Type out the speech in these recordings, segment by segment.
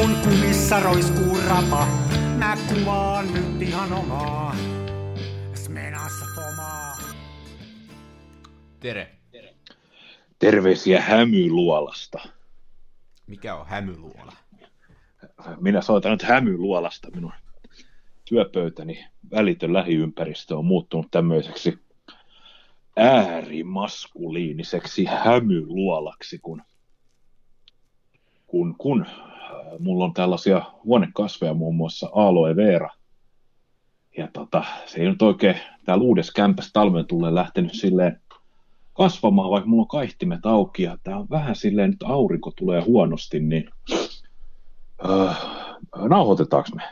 kun kumissa roiskuu rapa. Mä kuvaan nyt ihan omaa. Smenassa fomaa. Tere. Terveisiä Hämyluolasta. Mikä on hämyluola? Minä soitan nyt Hämyluolasta. Minun työpöytäni välitön lähiympäristö on muuttunut tämmöiseksi äärimaskuliiniseksi hämyluolaksi, kun, kun, kun mulla on tällaisia huonekasveja, muun muassa aloe vera. Ja tota, se ei nyt oikein täällä uudessa kämpässä talven tulee lähtenyt silleen kasvamaan, vaikka mulla on kaihtimet auki ja tää on vähän silleen, nyt aurinko tulee huonosti, niin äh, nauhoitetaanko me?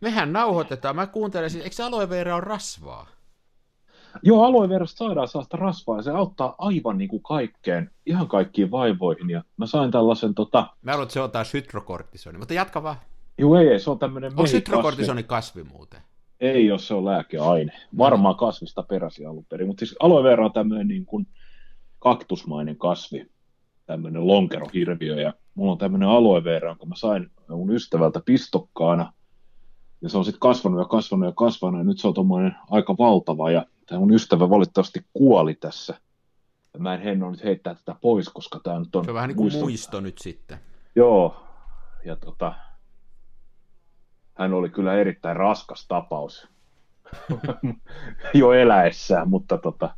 Mehän nauhoitetaan. Mä kuuntelen, siis, eikö aloe vera on rasvaa? Joo, aloe verasta saadaan sellaista rasvaa ja se auttaa aivan niin kuin kaikkeen, ihan kaikkiin vaivoihin. Ja mä sain tällaisen, tota, Mä luulen, että se on taas hydrokortisoni, mutta jatka vaan. joo ei, ei, se on tämmöinen Onko hydrokortisoni kasvi muuten? Ei, jos se on lääkeaine. Varmaan kasvista peräsi alun perin, mutta siis aloe vera on tämmöinen niin kuin kaktusmainen kasvi, tämmöinen lonkerohirviö, ja mulla on tämmöinen aloe vera, jonka mä sain mun ystävältä pistokkaana, ja se on sitten kasvanut ja kasvanut ja kasvanut, ja nyt se on tommoinen aika valtava, ja tämä mun ystävä valitettavasti kuoli tässä. Ja mä en henno nyt heittää tätä pois, koska tämä nyt on... Se on vähän niin kuin muisto, muisto nyt sitten. Joo, ja tota, hän oli kyllä erittäin raskas tapaus jo eläessään, mutta tota,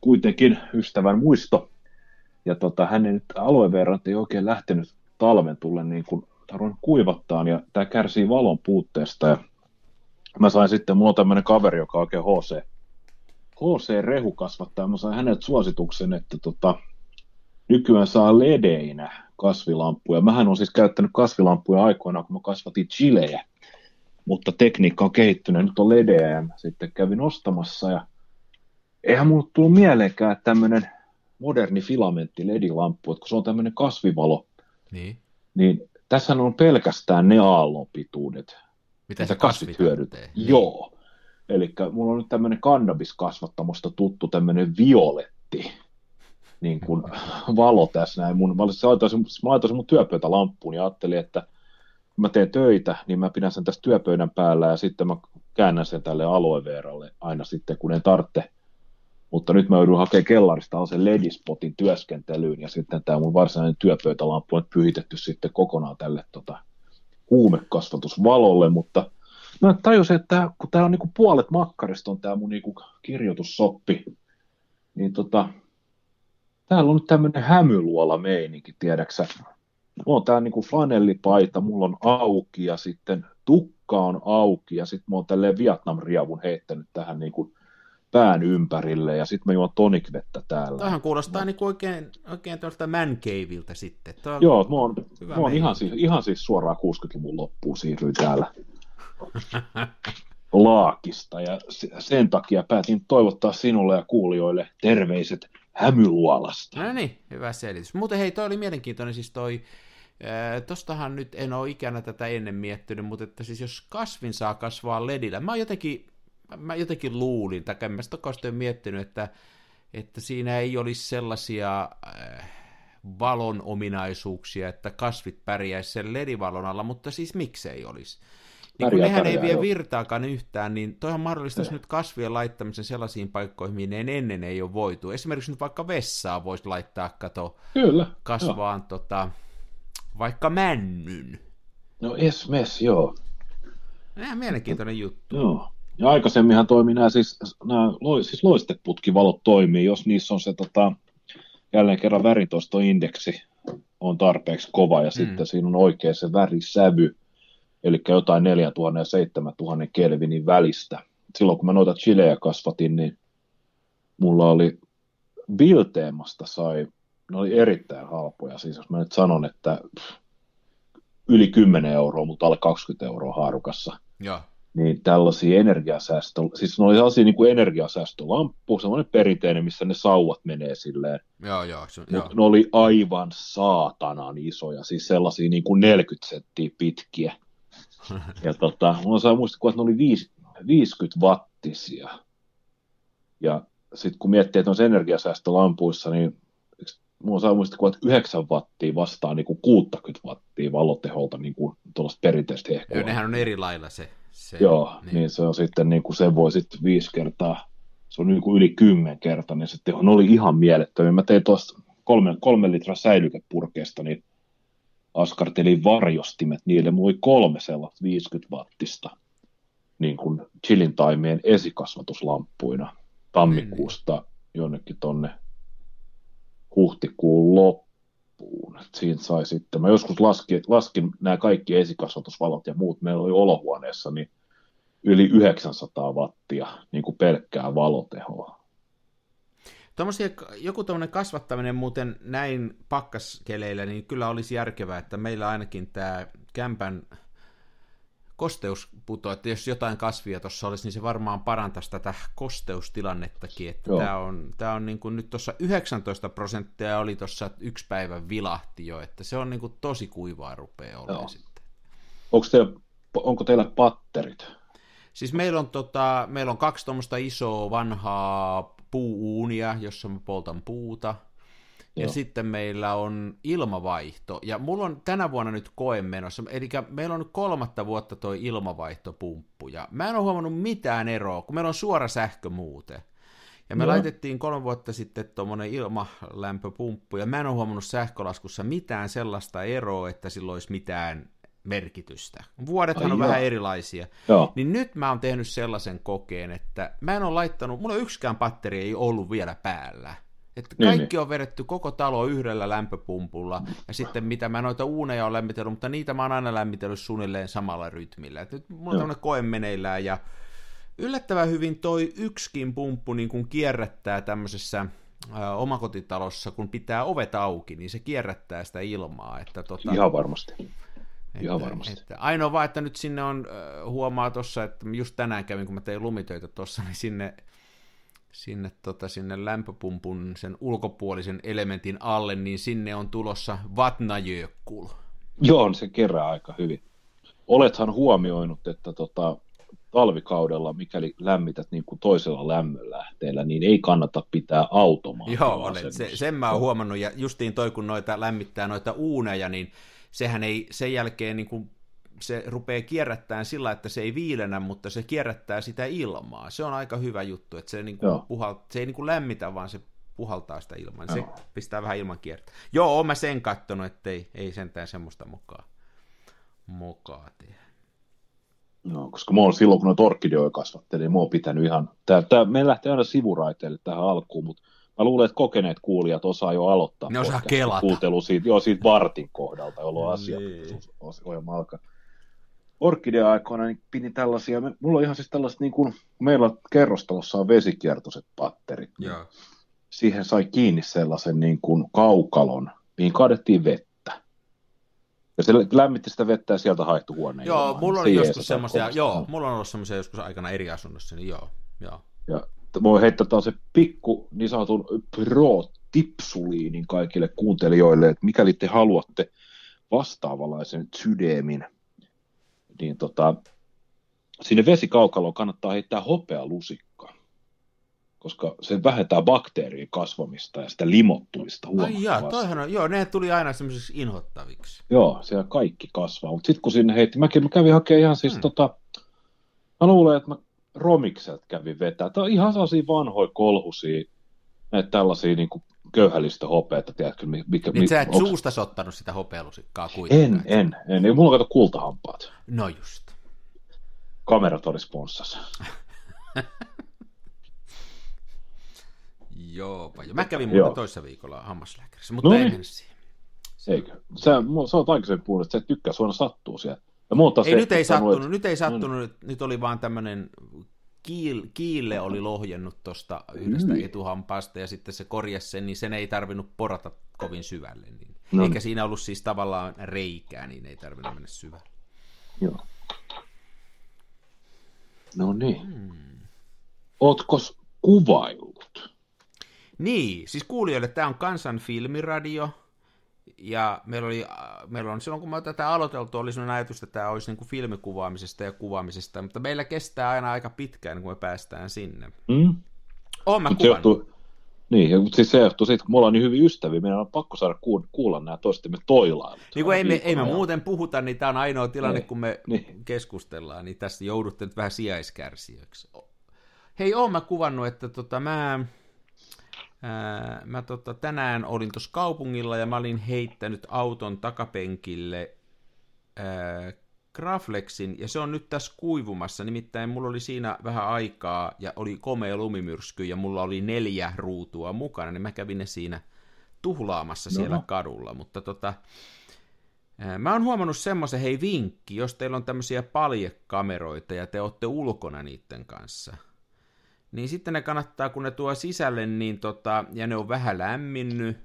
kuitenkin ystävän muisto. Ja tota, hänen nyt aloe ei oikein lähtenyt talven tulle niin kuin tarvitse kuivattaa, ja tämä kärsii valon puutteesta. Ja mä sain sitten, mulla on tämmöinen kaveri, joka on oikein HC, HC-rehu kasvattaa, mä sain hänet suosituksen, että tota, nykyään saa ledeinä kasvilampuja. Mähän on siis käyttänyt kasvilampuja aikoinaan, kun mä kasvatin chilejä, mutta tekniikka on kehittynyt, nyt on ledejä ja mä sitten kävin ostamassa ja eihän mulle tullut mieleenkään, tämmöinen moderni filamentti ledilamppu, että kun se on tämmöinen kasvivalo, niin, niin tässä on pelkästään ne aallonpituudet, mitä, mitä kasvit hyödyntää. Niin. Joo. Eli mulla on nyt tämmöinen kannabiskasvattamosta tuttu tämmöinen violetti niin kuin valo tässä näin. Mun, mä, laitoisin, mä laitoisin mun työpöytälamppuun ja ajattelin, että kun mä teen töitä, niin mä pidän sen tässä työpöydän päällä ja sitten mä käännän sen tälle aloe veralle aina sitten, kun en tarvitse. Mutta nyt mä joudun hakemaan kellarista sen ledispotin työskentelyyn ja sitten tämä mun varsinainen työpöytälamppu on pyhitetty sitten kokonaan tälle tota, huumekasvatusvalolle, mutta mä tajusin, että tää, kun tämä on niinku puolet makkarista on tämä mun niinku kirjoitussoppi, niin tota, täällä on nyt tämmöinen hämyluola meininki, tiedäksä. Mulla on tää niinku flanellipaita, mulla on auki ja sitten tukka on auki ja sitten mä oon tälleen Vietnam-riavun heittänyt tähän niinku pään ympärille ja sitten mä juon tonikvettä täällä. Tämähän kuulostaa niinku oikein, oikein tuolta man caveiltä sitten. Tuo Joo, mä oon, mä oon ihan, siis, ihan siis suoraan 60-luvun loppuun siirryin täällä laakista ja sen takia päätin toivottaa sinulle ja kuulijoille terveiset hämyluolasta. No niin, hyvä selitys. Muuten hei, toi oli mielenkiintoinen siis toi, tostahan nyt en ole ikänä tätä ennen miettinyt, mutta että siis jos kasvin saa kasvaa ledillä, mä jotenkin, mä jotenkin luulin, tai en mä sitä miettinyt, että, että siinä ei olisi sellaisia äh, valon ominaisuuksia, että kasvit pärjäisi sen ledivalon alla, mutta siis miksei olisi? Niin kun nehän ei vie virtaakaan yhtään, niin toihan mahdollistaisi nyt kasvien laittamisen sellaisiin paikkoihin, mihin ennen ei ole voitu. Esimerkiksi nyt vaikka vessaa voisi laittaa, kato, Kyllä, kasvaan tota, vaikka männyn. No esmes, joo. Ihan mielenkiintoinen juttu. Joo. Ja aikaisemminhan toimii nämä siis, nämä, siis loisteputkivalot toimii, jos niissä on se tota, jälleen kerran värintoistoindeksi on tarpeeksi kova ja mm. sitten siinä on oikein se värisävy, eli jotain 4000 ja 7000 kelvinin välistä. Silloin kun mä noita chilejä kasvatin, niin mulla oli Bilteemasta sai, ne oli erittäin halpoja, siis jos mä nyt sanon, että yli 10 euroa, mutta alle 20 euroa haarukassa. Ja. Niin tällaisia energiasäästö, siis ne oli sellaisia niin kuin energiasäästölamppu, semmoinen perinteinen, missä ne sauvat menee silleen. Joo, joo. Se, joo. ne oli aivan saatanan isoja, siis sellaisia niin kuin 40 senttiä pitkiä. ja tota, mulla saa muistaa, että ne oli 50 wattisia. Ja sitten kun miettii, että on energiasäästölampuissa, niin mulla saa muistikuva, että 9 wattia vastaa niin kuin 60 wattia valoteholta niin kuin tuollaista perinteistä hehkua. Joo, nehän on eri lailla se. Se Joo, niin. niin. se on sitten, niin kuin se voi sitten viisi kertaa, se on niin kuin yli kymmen kertaa, niin se teho oli ihan mielettömiä. Mä tein tuosta kolme, kolme litraa säilykepurkeesta, niin askartelin varjostimet niille. Mulla oli kolme sellaista 50 wattista niin kuin chillin taimien esikasvatuslamppuina tammikuusta niin, niin. jonnekin tonne huhtikuun loppuun. Et siinä sai sitten, mä joskus laskin, laskin nämä kaikki esikasvatusvalot ja muut, meillä oli olohuoneessa, niin yli 900 wattia niin kuin pelkkää valotehoa. Tommosia, joku tuommoinen kasvattaminen muuten näin pakkaskeleillä, niin kyllä olisi järkevää, että meillä ainakin tämä kämpän kosteusputo, että jos jotain kasvia tuossa olisi, niin se varmaan parantaisi tätä kosteustilannettakin, että tämä on, tämä on niin kuin nyt tuossa 19 prosenttia oli tuossa yksi päivä vilahti jo, että se on niin kuin tosi kuivaa rupeaa olemaan sitten. Onko teillä, onko teillä patterit? Siis meillä on, tota, meillä on kaksi tuommoista isoa vanhaa puuuunia, jossa mä poltan puuta, ja Joo. sitten meillä on ilmavaihto, ja mulla on tänä vuonna nyt koe menossa, eli meillä on nyt kolmatta vuotta toi ilmavaihtopumppu, ja mä en ole huomannut mitään eroa, kun meillä on suora sähkö muuten. Ja me Joo. laitettiin kolme vuotta sitten tuommoinen ilmalämpöpumppu, ja mä en ole huomannut sähkölaskussa mitään sellaista eroa, että sillä olisi mitään merkitystä. Vuodethan Ai on joo. vähän erilaisia. Joo. Niin nyt mä oon tehnyt sellaisen kokeen, että mä en ole laittanut, mulla yksikään patteri ei ollut vielä päällä. Että niin, kaikki niin. on vedetty koko talo yhdellä lämpöpumpulla, ja sitten mitä mä noita uuneja on lämmitellyt, mutta niitä mä oon aina lämmitellyt suunnilleen samalla rytmillä. Et nyt mulla on tämmöinen koe meneillään, ja yllättävän hyvin toi yksikin pumppu niin kun kierrättää tämmöisessä omakotitalossa, kun pitää ovet auki, niin se kierrättää sitä ilmaa. Että tota, Ihan varmasti. Että, Ihan varmasti. Että ainoa vaan, että nyt sinne on, huomaa tuossa, että just tänään kävin, kun mä tein lumitöitä tuossa, niin sinne sinne, tota, sinne lämpöpumpun sen ulkopuolisen elementin alle, niin sinne on tulossa Vatnajökull. Joo, se kerää aika hyvin. Olethan huomioinut, että tota, talvikaudella, mikäli lämmität niin kuin toisella lämmönlähteellä, niin ei kannata pitää automaattia. Joo, olen, se, sen mä oon huomannut, ja justiin toi, kun noita lämmittää noita uuneja, niin sehän ei sen jälkeen niin kuin se rupeaa kierrättämään sillä, että se ei viilenä, mutta se kierrättää sitä ilmaa. Se on aika hyvä juttu, että se, niin kuin puhal... se ei niin kuin lämmitä, vaan se puhaltaa sitä ilmaa. Se pistää vähän ilman kiertää. Joo, oon mä sen kattonut, että ei, ei sentään semmoista mukaan, mukaan tee. No, koska mä oon silloin, kun noita orkideoja kasvattelin, niin mä oon pitänyt ihan, tää, tää, me lähtee aina sivuraiteille tähän alkuun, mutta mä luulen, että kokeneet kuulijat osaa jo aloittaa. Ne osaa kelata. Kuuntelu siitä, joo, siitä vartin kohdalta, jolloin asia on alkaa orkidea-aikoina niin pidin tällaisia, mulla on ihan siis tällaiset, niin kuin, meillä kerrostalossa on vesikiertoiset patterit, niin Joo. siihen sai kiinni sellaisen niin kuin kaukalon, mihin kaadettiin vettä. Ja se lämmitti sitä vettä ja sieltä haihtui huoneen. Joo, ilmaan. mulla oli joskus semmoisia, joo, mulla on ollut semmoisia joskus aikana eri asunnossa, niin joo, joo. Ja voi heittää taas se pikku niin sanotun pro-tipsuliinin kaikille kuuntelijoille, että mikäli te haluatte vastaavanlaisen sydämin niin tota, sinne vesikaukaloon kannattaa heittää hopealusikka, koska se vähentää bakteerien kasvamista ja sitä limottumista huomattavasti. Ai jaa, toihan on, joo, ne tuli aina semmoisiksi inhottaviksi. Joo, siellä kaikki kasvaa, mutta sitten kun sinne heitti, mäkin mä kävin hakemaan ihan siis hmm. tota, mä luulen, että mä romikset kävin vetää. Tämä on ihan sellaisia vanhoja kolhusia, näitä tällaisia niin kuin köyhällistä hopeata, tiedätkö? Mikä, niin sä et onks... suusta ottanut sitä hopealusikkaa kuitenkaan. En, en, en. Ei mulla kato kultahampaat. No just. Kamerat oli sponssassa. Joo, Mä kävin muuten toissa viikolla hammaslääkärissä, mutta no ei niin. mennä siihen. Eikö? Sä, sä oot aikaisemmin puhunut, että sä et tykkää, suona sattuu siellä. Ja ei, nyt ei sattunut, nyt ei sattunut, no. nyt, nyt oli vaan tämmöinen Kiil, Kiille oli lohjennut tuosta yhdestä mm. etuhampaasta ja sitten se korjasi sen, niin sen ei tarvinnut porata kovin syvälle. Niin. No. Eikä siinä ollut siis tavallaan reikää, niin ei tarvinnut mennä syvälle. Joo. No niin. Hmm. Ootko kuvaillut? Niin, siis kuulijoille tämä on Kansan filmiradio, ja meillä, oli, meillä on silloin, kun me tätä aloiteltu, oli sellainen ajatus, että tämä olisi niin kuin filmikuvaamisesta ja kuvaamisesta, mutta meillä kestää aina aika pitkään, kun me päästään sinne. Mm. Oon mä johtuu, Niin, mutta siis se johtuu siitä, kun me ollaan niin hyvin ystäviä, meidän on pakko saada kuulla, kuulla nämä toistemme toilailut. Niin kuin ei me, ei me muuten puhuta, niin tämä on ainoa tilanne, Niin, kun me niin. keskustellaan, niin tästä joudutte nyt vähän sijaiskärsijöiksi. Hei, oon mä kuvannut, että tota, mä, ää, mä tota, tänään olin tuossa kaupungilla ja mä olin heittänyt auton takapenkille ää, Graflexin, ja se on nyt tässä kuivumassa, nimittäin mulla oli siinä vähän aikaa, ja oli komea lumimyrsky, ja mulla oli neljä ruutua mukana, niin mä kävin ne siinä tuhlaamassa siellä Joo. kadulla, mutta tota, ää, mä oon huomannut semmoisen, hei vinkki, jos teillä on tämmöisiä paljekameroita, ja te olette ulkona niiden kanssa, niin sitten ne kannattaa, kun ne tuo sisälle, niin tota, ja ne on vähän lämminnyt,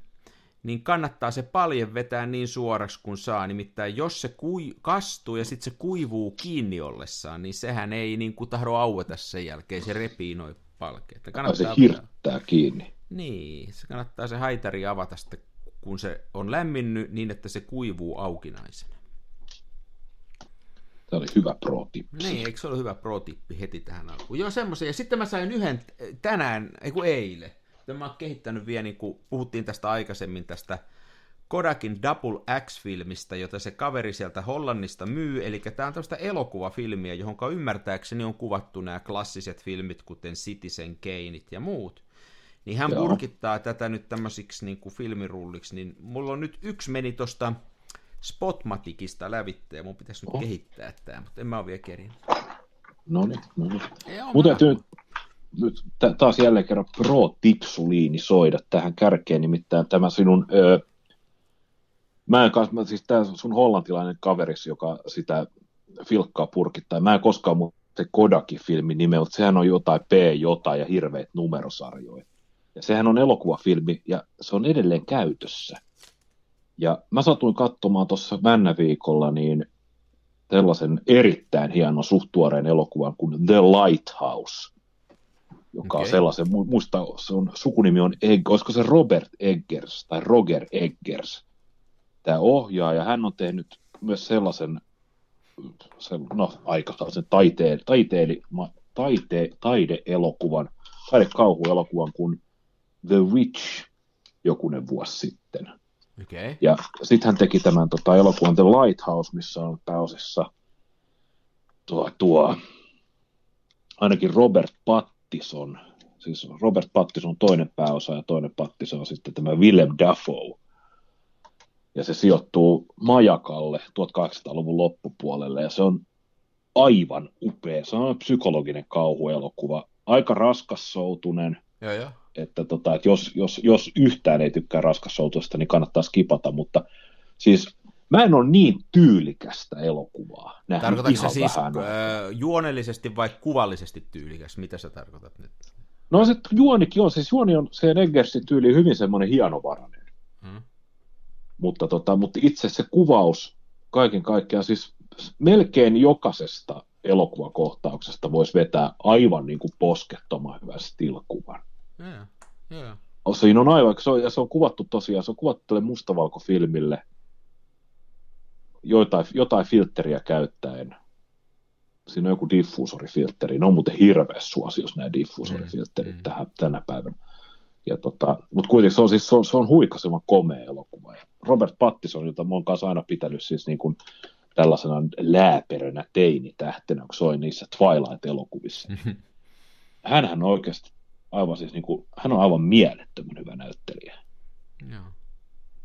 niin kannattaa se palje vetää niin suoraksi kuin saa. Nimittäin jos se kui, kastuu ja sitten se kuivuu kiinni ollessaan, niin sehän ei niin kuin tahdo aueta sen jälkeen, se repii noin palkeet. Tai se Kannattaa, hirttää kiinni. niin, se kannattaa se haitari avata sitten, kun se on lämminnyt, niin että se kuivuu aukinaisena. Tämä oli hyvä pro tip. Niin, eikö se ole hyvä pro-tippi heti tähän alkuun? Joo, semmoisen. Ja sitten mä sain yhden äh, tänään, ei kun eilen. Mä oon kehittänyt vielä, niin kuin puhuttiin tästä aikaisemmin, tästä Kodakin Double X-filmistä, jota se kaveri sieltä Hollannista myy. Eli tämä on tämmöistä elokuvafilmiä, johon ymmärtääkseni on kuvattu nämä klassiset filmit, kuten Citizen Kaneit ja muut. Niin hän Joo. purkittaa tätä nyt tämmöisiksi niin kuin filmirulliksi, niin mulla on nyt yksi meni tosta Spotmaticista lävitteen, mun pitäisi nyt Oh. kehittää tämä, mutta en mä ole vielä kerinyt. No niin, no niin. Mutta nyt tä- taas jälleen kerran pro-tipsuliini soida tähän kärkeen, nimittäin tämä sinun, ö, mä en kas, mä, siis tämä sun hollantilainen kaveris, joka sitä filkkaa purkittaa, mä en koskaan muista se Kodaki-filmin nimeä, mutta sehän on jotain P jotain ja hirveät numerosarjoja. Ja sehän on elokuvafilmi ja se on edelleen käytössä. Ja mä satuin katsomaan tuossa männäviikolla niin sellaisen erittäin hienon suht tuoreen elokuvan kuin The Lighthouse, joka okay. on sellaisen, mu- muista se on, sukunimi on, Egg, olisiko se Robert Eggers tai Roger Eggers, tämä ohjaaja, hän on tehnyt myös sellaisen, se, no aika sellaisen taite, taiteeli, ma, taite, taideelokuvan, taidekauhuelokuvan kuin The Witch jokunen vuosi sitten. Okay. Ja sitten hän teki tämän tota, elokuvan The Lighthouse, missä on pääosassa tuo, tuo ainakin Robert Pattison, siis Robert Pattison on toinen pääosa ja toinen Pattison on sitten tämä Willem Dafoe. Ja se sijoittuu Majakalle 1800-luvun loppupuolelle ja se on aivan upea. Se on psykologinen kauhuelokuva. Aika raskassoutunen, Joo, joo. Että, tota, että jos, jos, jos yhtään ei tykkää raskassoutuista, niin kannattaa skipata, mutta siis mä en ole niin tyylikästä elokuvaa nähnyt Tarkoitatko ihan se siis vähän. äh, juonellisesti vai kuvallisesti tyylikäs? Mitä sä tarkoitat nyt? No se juonikin on, siis juoni on se Eggersin tyyli hyvin semmoinen hienovarainen, Hmm? mutta, tota, mutta itse se kuvaus kaiken kaikkiaan, siis melkein jokaisesta elokuvakohtauksesta voisi vetää aivan niin kuin poskettoman hyvän stilkuvan. Joo, joo. Siinä on aivan, se on, ja se on kuvattu tosiaan, se on kuvattu tälle mustavalkofilmille joitain, jotain filtteriä käyttäen. Siinä on joku diffuusorifiltteri, ne on muuten hirveä suosios nämä diffuusorifiltterit Mm, mm. tähän, tänä päivänä. Ja tota, mutta kuitenkin se on, siis, se on, se on huikasevan komea elokuva. Ja Robert Pattison, jota mä oon kanssa aina pitänyt siis niin kuin tällaisena lääperönä teinitähtenä, kun soi niissä Twilight-elokuvissa. Hänhän on oikeasti aivan siis niin kuin, hän on aivan mielettömän hyvä näyttelijä. Joo.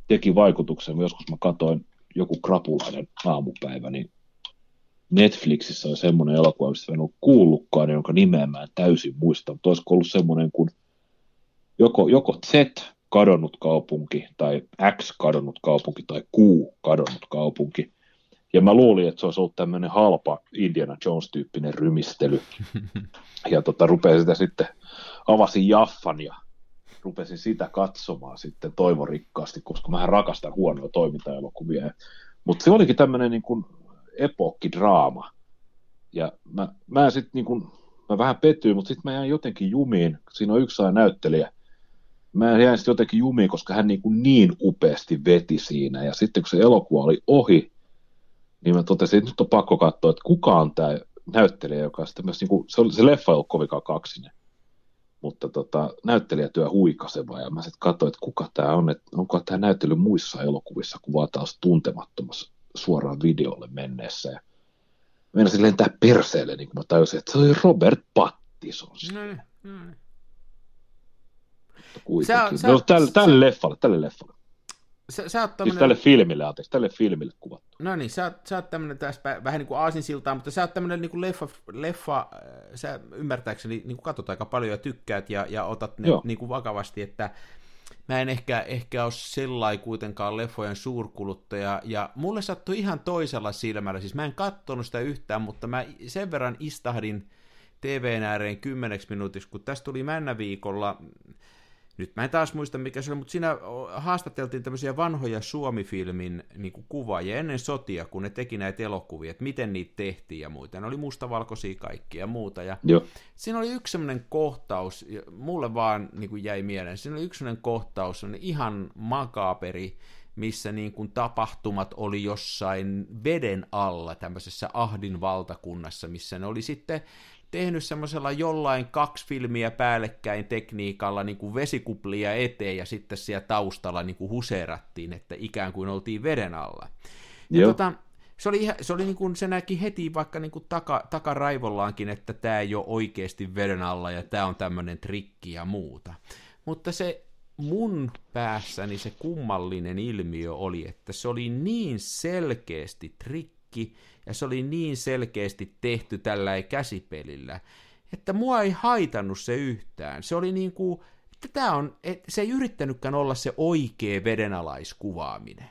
Teki vaikutuksen, joskus mä katsoin joku krapulainen aamupäivä, niin Netflixissä on semmoinen elokuva, mistä en ole kuullutkaan, jonka nimeä mä en täysin muista, mutta olisiko ollut semmoinen kuin joko, joko Z kadonnut kaupunki tai X kadonnut kaupunki tai Q kadonnut kaupunki. Ja mä luulin, että se olisi ollut tämmöinen halpa Indiana Jones-tyyppinen rymistely. Ja tota, rupesin sitä sitten, avasin Jaffan ja rupesin sitä katsomaan sitten toivorikkaasti, koska mä rakastan huonoja toimintaelokuvia. Mutta se olikin tämmöinen niin kuin epokkidraama. Ja mä, mä sitten niin kuin, mä vähän pettyin, mutta sitten mä jäin jotenkin jumiin. Siinä on yksi näyttelijä. Mä jäin sitten jotenkin jumiin, koska hän niin, kuin niin upeasti veti siinä. Ja sitten kun se elokuva oli ohi, niin mä totesin, että nyt on pakko katsoa, että kuka on tämä näyttelijä, joka sitten myös, niin kuin, se, oli, se leffa ei ollut kovinkaan kaksinen. mutta tota, näyttelijätyö huikaseva, ja mä sitten katsoin, että kuka tämä on, että onko tämä näyttely muissa elokuvissa, kuvaa taas tuntemattomassa suoraan videolle menneessä, ja meinasin lentää perseelle, niin kuin mä tajusin, että se oli Robert Pattison. No, niin, no, niin. Kuitenkin. Sä, no, tälle, tälle leffalle, tälle leffalle. Sä, sä oot tämmönen... Siis tälle filmille, anteeksi, tälle filmille kuvattu. No niin, sä, sä oot tämmönen tässä vähän niin kuin aasinsiltaa, mutta sä oot tämmönen niin kuin leffa, leffa, äh, sä ymmärtääkseni niin kuin katsot aika paljon ja tykkäät ja, ja otat ne niin kuin vakavasti, että mä en ehkä, ehkä ole sellainen kuitenkaan leffojen suurkuluttaja, ja mulle sattui ihan toisella silmällä, siis mä en kattonut sitä yhtään, mutta mä sen verran istahdin TVn ääreen kymmeneksi minuutiksi, kun tästä tuli männä viikolla nyt mä en taas muista mikä se oli, mutta siinä haastateltiin tämmöisiä vanhoja Suomi-filmin niin kuvaajia ennen sotia, kun ne teki näitä elokuvia, että miten niitä tehtiin ja muita. Ne oli mustavalkoisia kaikki ja muuta. Ja Joo. Siinä oli yksi semmoinen kohtaus, mulle vaan niin kuin jäi mieleen, siinä oli yksi semmoinen kohtaus, semmoinen ihan makaaperi, missä niin kuin tapahtumat oli jossain veden alla tämmöisessä Ahdin valtakunnassa, missä ne oli sitten tehnyt semmoisella jollain kaksi filmiä päällekkäin tekniikalla niin kuin vesikuplia eteen ja sitten siellä taustalla niin kuin huseerattiin, että ikään kuin oltiin veden alla. Ja tota, se oli, ihan, se, oli niin kuin, se näki heti vaikka niin kuin taka, takaraivollaankin, että tämä ei ole oikeasti veden alla ja tämä on tämmöinen trikki ja muuta. Mutta se mun päässäni se kummallinen ilmiö oli, että se oli niin selkeästi trikki, ja se oli niin selkeästi tehty tällä käsipelillä, että mua ei haitannut se yhtään. Se oli niin kuin, että tämä on, että se ei yrittänytkään olla se oikea vedenalaiskuvaaminen.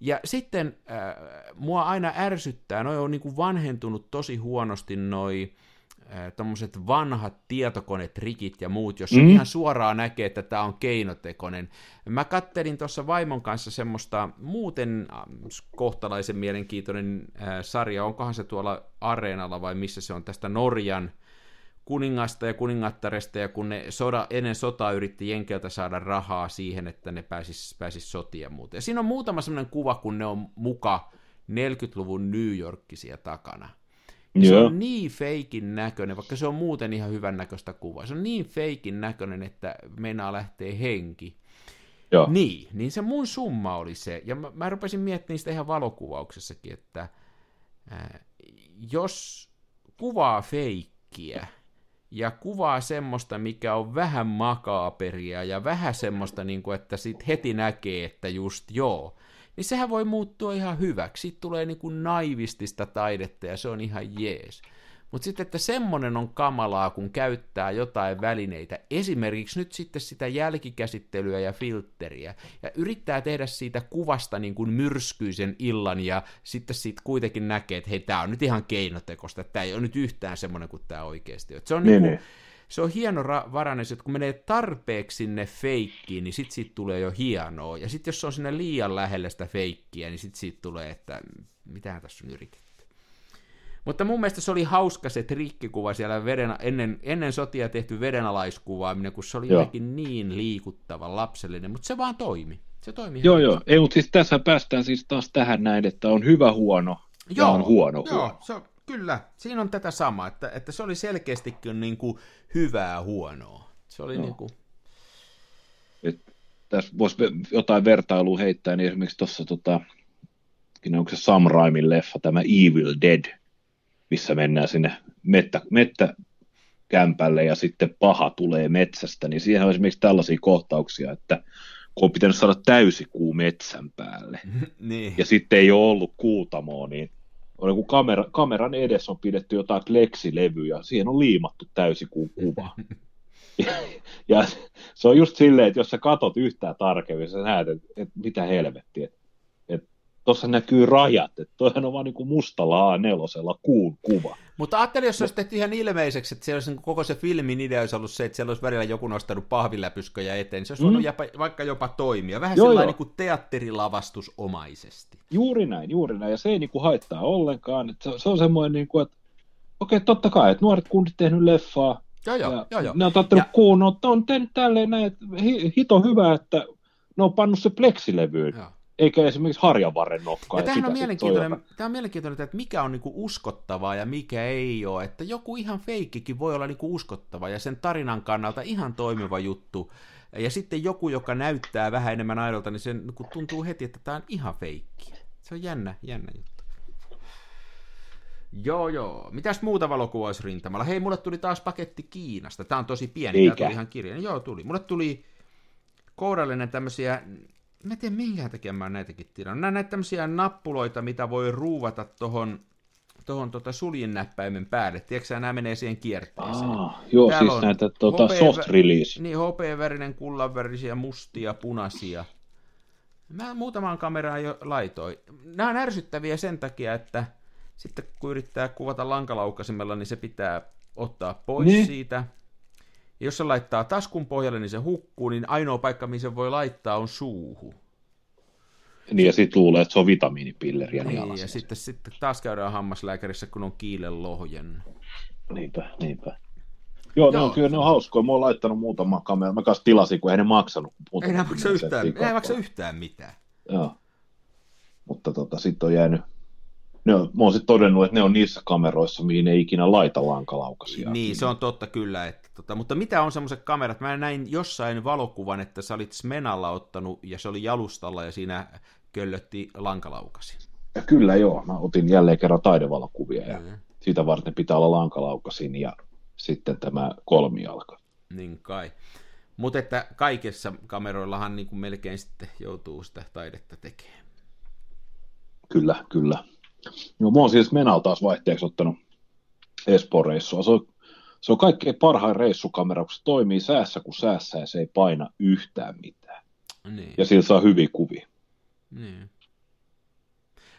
Ja sitten äh, mua aina ärsyttää, noi on niin kuin vanhentunut tosi huonosti noi tuommoiset vanhat tietokonetrikit ja muut, jos mm. ihan suoraan näkee, että tämä on keinotekoinen. Mä kattelin tuossa vaimon kanssa semmoista muuten kohtalaisen mielenkiintoinen äh, sarja, onkohan se tuolla Areenalla vai missä se on, tästä Norjan kuningasta ja kuningattaresta, ja kun ne soda, ennen sotaa yritti Jenkeltä saada rahaa siihen, että ne pääsis, pääsis sotia ja muuta. Ja siinä on muutama semmoinen kuva, kun ne on muka 40-luvun New Yorkisia takana. Ja se on niin feikin näköinen, vaikka se on muuten ihan hyvän näköistä kuvaa. Se on niin feikin näköinen, että meinaa lähtee henki. Joo. Niin, niin se mun summa oli se. Ja mä, mä rupesin miettimään sitä ihan valokuvauksessakin, että ää, jos kuvaa feikkiä ja kuvaa semmoista, mikä on vähän makaaperia ja vähän semmoista, niin kuin, että sit heti näkee, että just joo, niin sehän voi muuttua ihan hyväksi. Siitä tulee niin kuin naivistista taidetta ja se on ihan jees. Mutta sitten, että semmonen on kamalaa, kun käyttää jotain välineitä, esimerkiksi nyt sitten sitä jälkikäsittelyä ja filtteriä, ja yrittää tehdä siitä kuvasta niin kuin myrskyisen illan, ja sitten siitä kuitenkin näkee, että hei, tämä on nyt ihan keinotekosta, tämä ei ole nyt yhtään semmoinen kuin tämä oikeasti on. Se on niin, niin kuin, niin se on hieno ra- varainen, että kun menee tarpeeksi sinne feikkiin, niin sit siitä tulee jo hienoa. Ja sitten jos se on sinne liian lähellä sitä feikkiä, niin sitten siitä tulee, että mitä tässä on yritetty. Mutta mun mielestä se oli hauska se trikkikuva siellä veden, ennen, ennen sotia tehty vedenalaiskuvaaminen, kun se oli joo. jotenkin niin liikuttava, lapsellinen, mutta se vaan toimi. Se toimi joo, joo. Ei, mutta siis tässä päästään siis taas tähän näin, että on hyvä huono joo, ja on huono joo, huono. Se on, Kyllä, siinä on tätä samaa, että, että se oli selkeästikin niin kuin hyvää huonoa. Se oli niin kuin... Et tässä voisi jotain vertailua heittää, niin esimerkiksi tuossa tota, onko se Sam Raimin leffa, tämä Evil Dead, missä mennään sinne mettä, mettäkämpälle ja sitten paha tulee metsästä, niin siihen on esimerkiksi tällaisia kohtauksia, että kun on pitänyt saada täysikuu metsän päälle, niin. ja sitten ei ole ollut kuutamoa, niin on joku kamera, kameran edessä on pidetty jotain pleksilevyä, siihen on liimattu täysikuun kuva. ja, ja se on just silleen, että jos sä katot yhtään tarkemmin, sä näet, että, että mitä helvettiä. Että tuossa näkyy rajat, että toihan on vaan niin kuin mustalla A4 kuun kuva. Mutta ajattelin, jos se olisi tehty ihan ilmeiseksi, että siellä olisi niin koko se filmin idea olisi ollut se, että siellä olisi välillä joku nostanut pahviläpysköjä eteen, niin se olisi mm. voinut jopa, vaikka jopa toimia. Vähän joo, sellainen joo. niin kuin teatterilavastusomaisesti. Juuri näin, juuri näin, ja se ei niin kuin haittaa ollenkaan. Että se, se on semmoinen, niin kuin, että okei, totta kai, että nuoret kundit tehnyt leffaa, Joo, joo, joo, joo. Ne on ottanut ja... kuun, on tehnyt tälleen näin, että hito hyvä, että ne on pannut se pleksilevyyn. Joo. Eikä esimerkiksi harjavarren nokkaa. Ja tämähän on mielenkiintoinen, tämä on mielenkiintoinen, että mikä on niinku uskottavaa ja mikä ei ole. Että joku ihan feikkikin voi olla niinku uskottava ja sen tarinan kannalta ihan toimiva juttu. Ja sitten joku, joka näyttää vähän enemmän aidolta, niin se niinku tuntuu heti, että tämä on ihan feikki. Se on jännä, jännä juttu. Joo, joo. Mitäs muuta valokuvaa olisi rintamalla? Hei, mulle tuli taas paketti Kiinasta. Tämä on tosi pieni, Eikä. tämä tuli ihan kirjeen. Joo, tuli. Mulle tuli kourallinen tämmöisiä, mä en tiedä minkä takia mä näitäkin tiedän. Nämä näitä tämmöisiä nappuloita, mitä voi ruuvata tuohon tuohon tota näppäimen päälle. Tiedätkö nämä menee siihen kierteeseen. Ah, joo, Täällä siis näitä tuota, soft release. Niin, hopeavärinen, kullanvärisiä, mustia, punaisia. Mä muutamaan kameraan jo laitoin. Nämä on ärsyttäviä sen takia, että sitten kun yrittää kuvata lankalaukasimella, niin se pitää ottaa pois niin. siitä. Ja jos se laittaa taskun pohjalle, niin se hukkuu, niin ainoa paikka, mihin se voi laittaa, on suuhu. Niin, ja sitten luulee, että se on vitamiinipilleriä. Niin, niin ja sitten, sitten taas käydään hammaslääkärissä, kun on kiilen lohjen. Niinpä, niinpä. Joo, Joo. Ne on, kyllä ne on hauskoja. Mä oon laittanut muutama kamera. Mä kanssa tilasin, kun ei ne maksanut. Ei ne maksa yhtään, ei maksa yhtään mitään. Joo. Mutta tota, sitten on jäänyt ne on, mä oon sitten todennut, että ne on niissä kameroissa, mihin ei ikinä laita lankalaukasia. Niin, se on totta kyllä. Että, tota, mutta mitä on semmoiset kamerat? Mä näin jossain valokuvan, että sä olit Smenalla ottanut ja se oli jalustalla ja siinä köllötti lankalaukasi. Ja kyllä joo, mä otin jälleen kerran taidevalokuvia ja mm. siitä varten pitää olla lankalaukasin ja sitten tämä kolmijalka. Niin kai. Mutta että kaikessa kameroillahan niin kuin melkein sitten joutuu sitä taidetta tekemään. Kyllä, kyllä. No, mä oon siis Menal taas vaihteeksi ottanut Espoo-reissua. Se on, se on kaikkein parhain reissukamera, kun se toimii säässä kuin säässä ja se ei paina yhtään mitään. Niin. Ja sillä saa hyviä kuvia. Niin.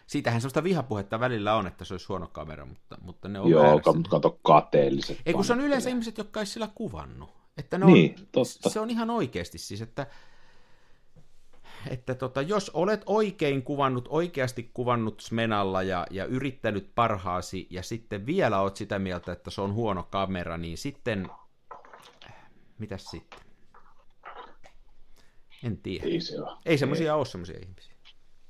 Siitähän sellaista vihapuhetta välillä on, että se olisi huono kamera, mutta, mutta ne on Joo, mutta kato kateelliset. Ei kun se on yleensä ihmiset, jotka ei sillä kuvannut. Että ne niin, on, totta. Se on ihan oikeasti siis, että että tota, jos olet oikein kuvannut, oikeasti kuvannut Smenalla ja, ja yrittänyt parhaasi, ja sitten vielä oot sitä mieltä, että se on huono kamera, niin sitten, mitäs sitten? En tiedä. Ei se ole. Ei semmoisia ole semmoisia ihmisiä.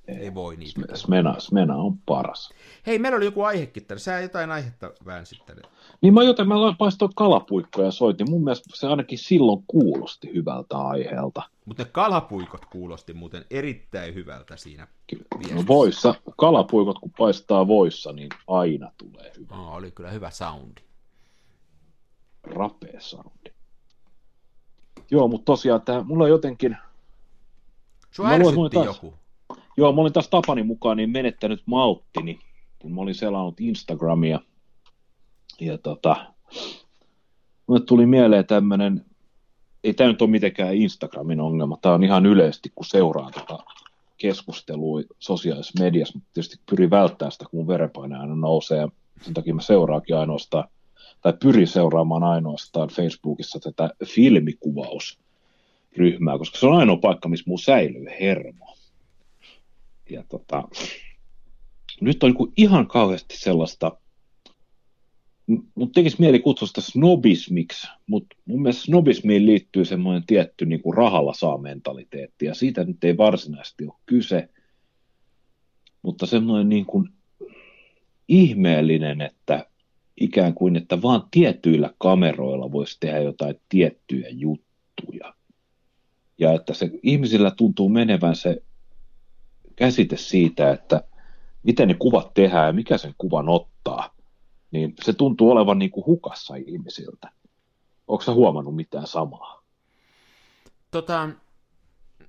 Ei, ei voi niitä. Smena, Smena on paras. Hei, meillä oli joku aihekin tänne. Sä jotain aihetta väänsit tänne. Niin mä joten mä paistoin kalapuikkoja ja soitin. Mun mielestä se ainakin silloin kuulosti hyvältä aiheelta. Mutta ne kalapuikot kuulosti muuten erittäin hyvältä siinä No voissa, kalapuikot kun paistaa voissa, niin aina tulee hyvä. No, oli kyllä hyvä soundi. Rapea soundi. Joo, mutta tosiaan tämä, mulla on jotenkin... Sua ärsytti taas, joku. Joo, mä olin taas Tapani mukaan niin menettänyt malttini, kun mä olin selannut Instagramia. Ja tota, mulle tuli mieleen tämmöinen ei tämä nyt ole mitenkään Instagramin ongelma, tämä on ihan yleisesti, kun seuraa tätä keskustelua sosiaalisessa mediassa, mutta tietysti pyrin välttämään sitä, kun mun verenpaine aina nousee, sen takia mä seuraakin ainoastaan, tai pyrin seuraamaan ainoastaan Facebookissa tätä filmikuvausryhmää, koska se on ainoa paikka, missä mun säilyy hermo. Ja tota, nyt on niin ihan kauheasti sellaista mutta tekisi mieli kutsua sitä snobismiksi, mutta mun mielestä snobismiin liittyy semmoinen tietty niin kuin rahalla saa mentaliteetti, ja siitä nyt ei varsinaisesti ole kyse, mutta semmoinen niin kuin ihmeellinen, että ikään kuin, että vaan tietyillä kameroilla voisi tehdä jotain tiettyjä juttuja. Ja että se ihmisillä tuntuu menevän se käsite siitä, että miten ne kuvat tehdään ja mikä sen kuvan ottaa – niin se tuntuu olevan niin kuin hukassa ihmisiltä. Onko sä huomannut mitään samaa? Tota,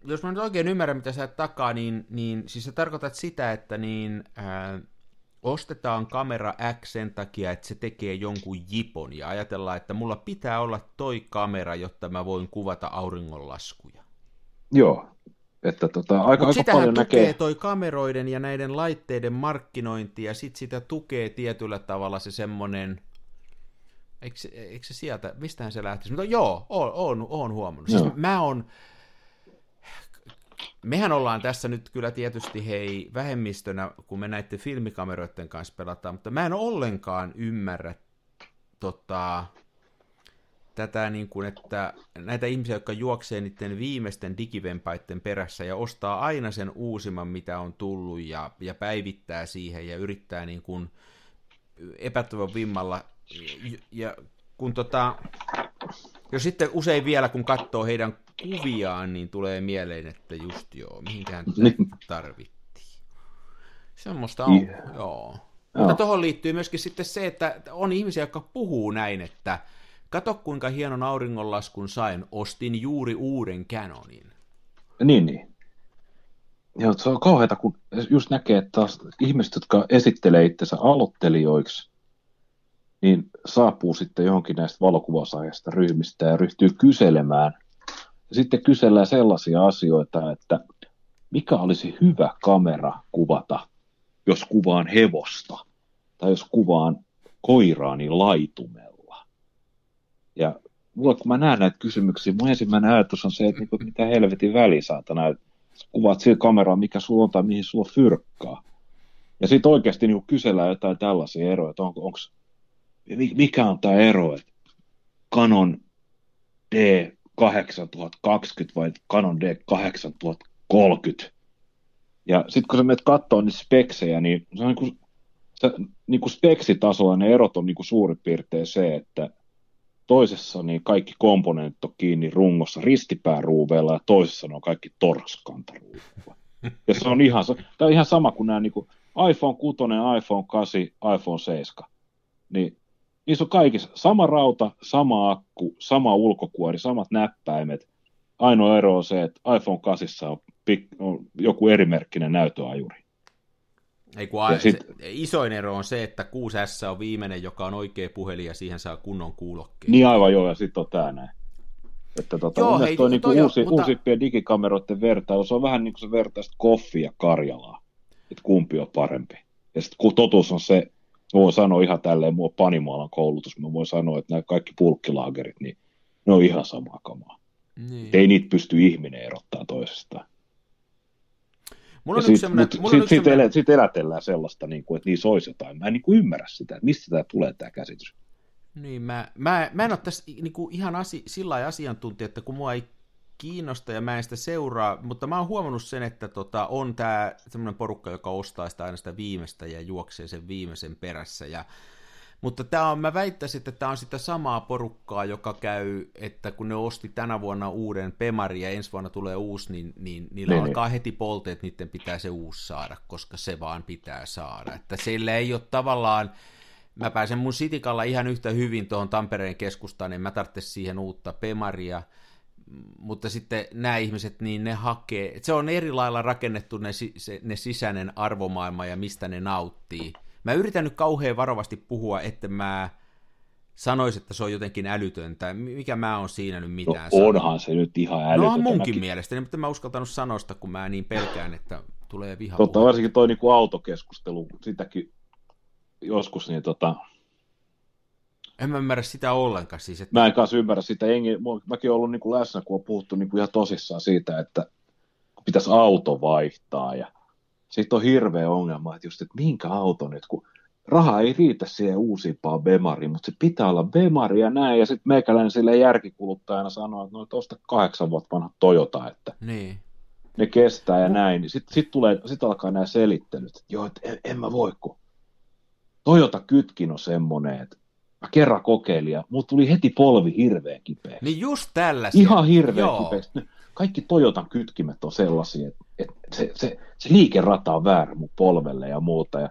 jos mä nyt oikein ymmärrän, mitä sä takaa, niin, niin siis sä tarkoitat sitä, että niin, ää, ostetaan kamera X sen takia, että se tekee jonkun jipon ja ajatellaan, että mulla pitää olla toi kamera, jotta mä voin kuvata auringonlaskuja. Joo, että tota, aika, aika sitähän paljon tukee näkee... toi kameroiden ja näiden laitteiden markkinointi, ja sit sitä tukee tietyllä tavalla se semmonen, eikö, eikö se sieltä, mistähän se lähtisi? Mutta joo, oon, oon, oon huomannut. Siis mä oon, mehän ollaan tässä nyt kyllä tietysti hei vähemmistönä, kun me näiden filmikameroiden kanssa pelataan, mutta mä en ollenkaan ymmärrä tota, tätä, niin kuin, että näitä ihmisiä, jotka juoksee niiden viimeisten digivempaiden perässä ja ostaa aina sen uusimman, mitä on tullut ja, ja päivittää siihen ja yrittää niin kuin epätoivon vimmalla. Ja, ja kun tota, jos sitten usein vielä, kun katsoo heidän kuviaan, niin tulee mieleen, että just joo, mihinkään tätä niin. tarvittiin. Semmoista on, yeah. joo. Mutta tuohon liittyy myöskin sitten se, että on ihmisiä, jotka puhuu näin, että kato kuinka hienon auringonlaskun sain, ostin juuri uuden Canonin. Niin, niin. Joo, se on kauheata, kun just näkee, että taas ihmiset, jotka esittelee itsensä aloittelijoiksi, niin saapuu sitten johonkin näistä valokuvausaiheista ryhmistä ja ryhtyy kyselemään. Sitten kysellään sellaisia asioita, että mikä olisi hyvä kamera kuvata, jos kuvaan hevosta tai jos kuvaan koiraani laitumella. Ja mulla, kun mä näen näitä kysymyksiä, mun ensimmäinen ajatus on se, että niin kuin, mitä helvetin väliin saatana, että kuvaat sillä kameraa, mikä sulla on tai mihin sulla fyrkkaa. Ja sitten oikeasti niin kysellään jotain tällaisia eroja, että onko, onko mikä on tämä ero, että Canon D8020 vai Canon D8030. Ja sitten kun sä menet katsoa niitä speksejä, niin se on niin kuin, se, niin kuin speksitasolla ne erot on niin kuin suurin piirtein se, että toisessa niin kaikki komponentit on kiinni rungossa ristipääruuveella ja toisessa ne on kaikki toraskantaruuveella. Ja se on ihan, tämä on ihan sama kuin nämä niin kuin iPhone 6, iPhone 8, iPhone 7. Niin niissä on kaikissa sama rauta, sama akku, sama ulkokuori, samat näppäimet. Ainoa ero on se, että iPhone 8 on, pik, on joku erimerkkinen näytöajuri. Ei kun a- sit... se, isoin ero on se, että 6S on viimeinen, joka on oikea puhelin ja siihen saa kunnon kuulokkeen. Niin aivan joo, ja sitten on tämä näin. Että tota, joo, hei, toi niinku toi uusi, mutta... uusimpien digikameroiden vertailu, se on vähän niin kuin se vertaista Koffi ja Karjalaa, että kumpi on parempi. Ja sitten kun totuus on se, mä voin sanoa ihan tälleen, mua Panimaalan koulutus, mä voin sanoa, että nämä kaikki pulkkilaagerit, niin ne on ihan samaa kamaa. Niin. Ei niitä pysty ihminen erottaa toisestaan. Mulla on sit, sellainen, mulla sit, on sit, sellainen... sit elätellään sellaista, niin kuin, että niissä olisi jotain. Mä en niin kuin ymmärrä sitä, että mistä tämä tulee tämä käsitys. Niin, mä, mä, mä en ole tässä niin kuin ihan asi, sillä asiantuntija, että kun mua ei kiinnosta ja mä en sitä seuraa, mutta mä oon huomannut sen, että tota, on tämä semmoinen porukka, joka ostaa sitä aina sitä viimeistä ja juoksee sen viimeisen perässä. Ja, mutta tämä on, mä väittäisin, että tämä on sitä samaa porukkaa, joka käy, että kun ne osti tänä vuonna uuden Pemari ja ensi vuonna tulee uusi, niin, niin niillä niin, alkaa niin. heti polteet, että niiden pitää se uusi saada, koska se vaan pitää saada. Että sillä ei ole tavallaan, mä pääsen mun sitikalla ihan yhtä hyvin tuohon Tampereen keskustaan, niin mä tarvitsen siihen uutta Pemaria, mutta sitten nämä ihmiset, niin ne hakee, se on eri lailla rakennettu ne, se, ne sisäinen arvomaailma ja mistä ne nauttii. Mä yritän nyt kauhean varovasti puhua, että mä sanoisin, että se on jotenkin älytöntä. Mikä mä oon siinä nyt mitään no, onhan se nyt ihan älytöntä. No on munkin mäkin... mielestäni, mutta mä uskaltanut sanoa sitä, kun mä niin pelkään, että tulee viha. Totta, varsinkin toi niinku autokeskustelu, sitäkin joskus, niin tota, en mä ymmärrä sitä ollenkaan. Siis, että... Mä en kanssa ymmärrä sitä. Engi, mäkin olen ollut niin kuin läsnä, kun on puhuttu niin kuin ihan tosissaan siitä, että pitäisi auto vaihtaa. Ja sitten on hirveä ongelma, että just, että minkä auto nyt, kun raha ei riitä siihen uusimpaan Bemariin, mutta se pitää olla Bemari ja näin. Ja sitten meikäläinen sille järkikuluttajana sanoo, että no, osta kahdeksan vuotta vanha Toyota, että niin. ne kestää ja näin. Sitten sit, tulee, sit alkaa nämä selittelyt, että joo, että en, en mä voi, kun Toyota kytkin on semmoinen, että mä kerran kokeilin ja mulla tuli heti polvi hirveän kipeä. Niin just tällaisia. Ihan hirveän kipeä. Kaikki Toyotan kytkimet on sellaisia, että, että se, se, se liikerata on väärä mun polvelle ja muuta. Ja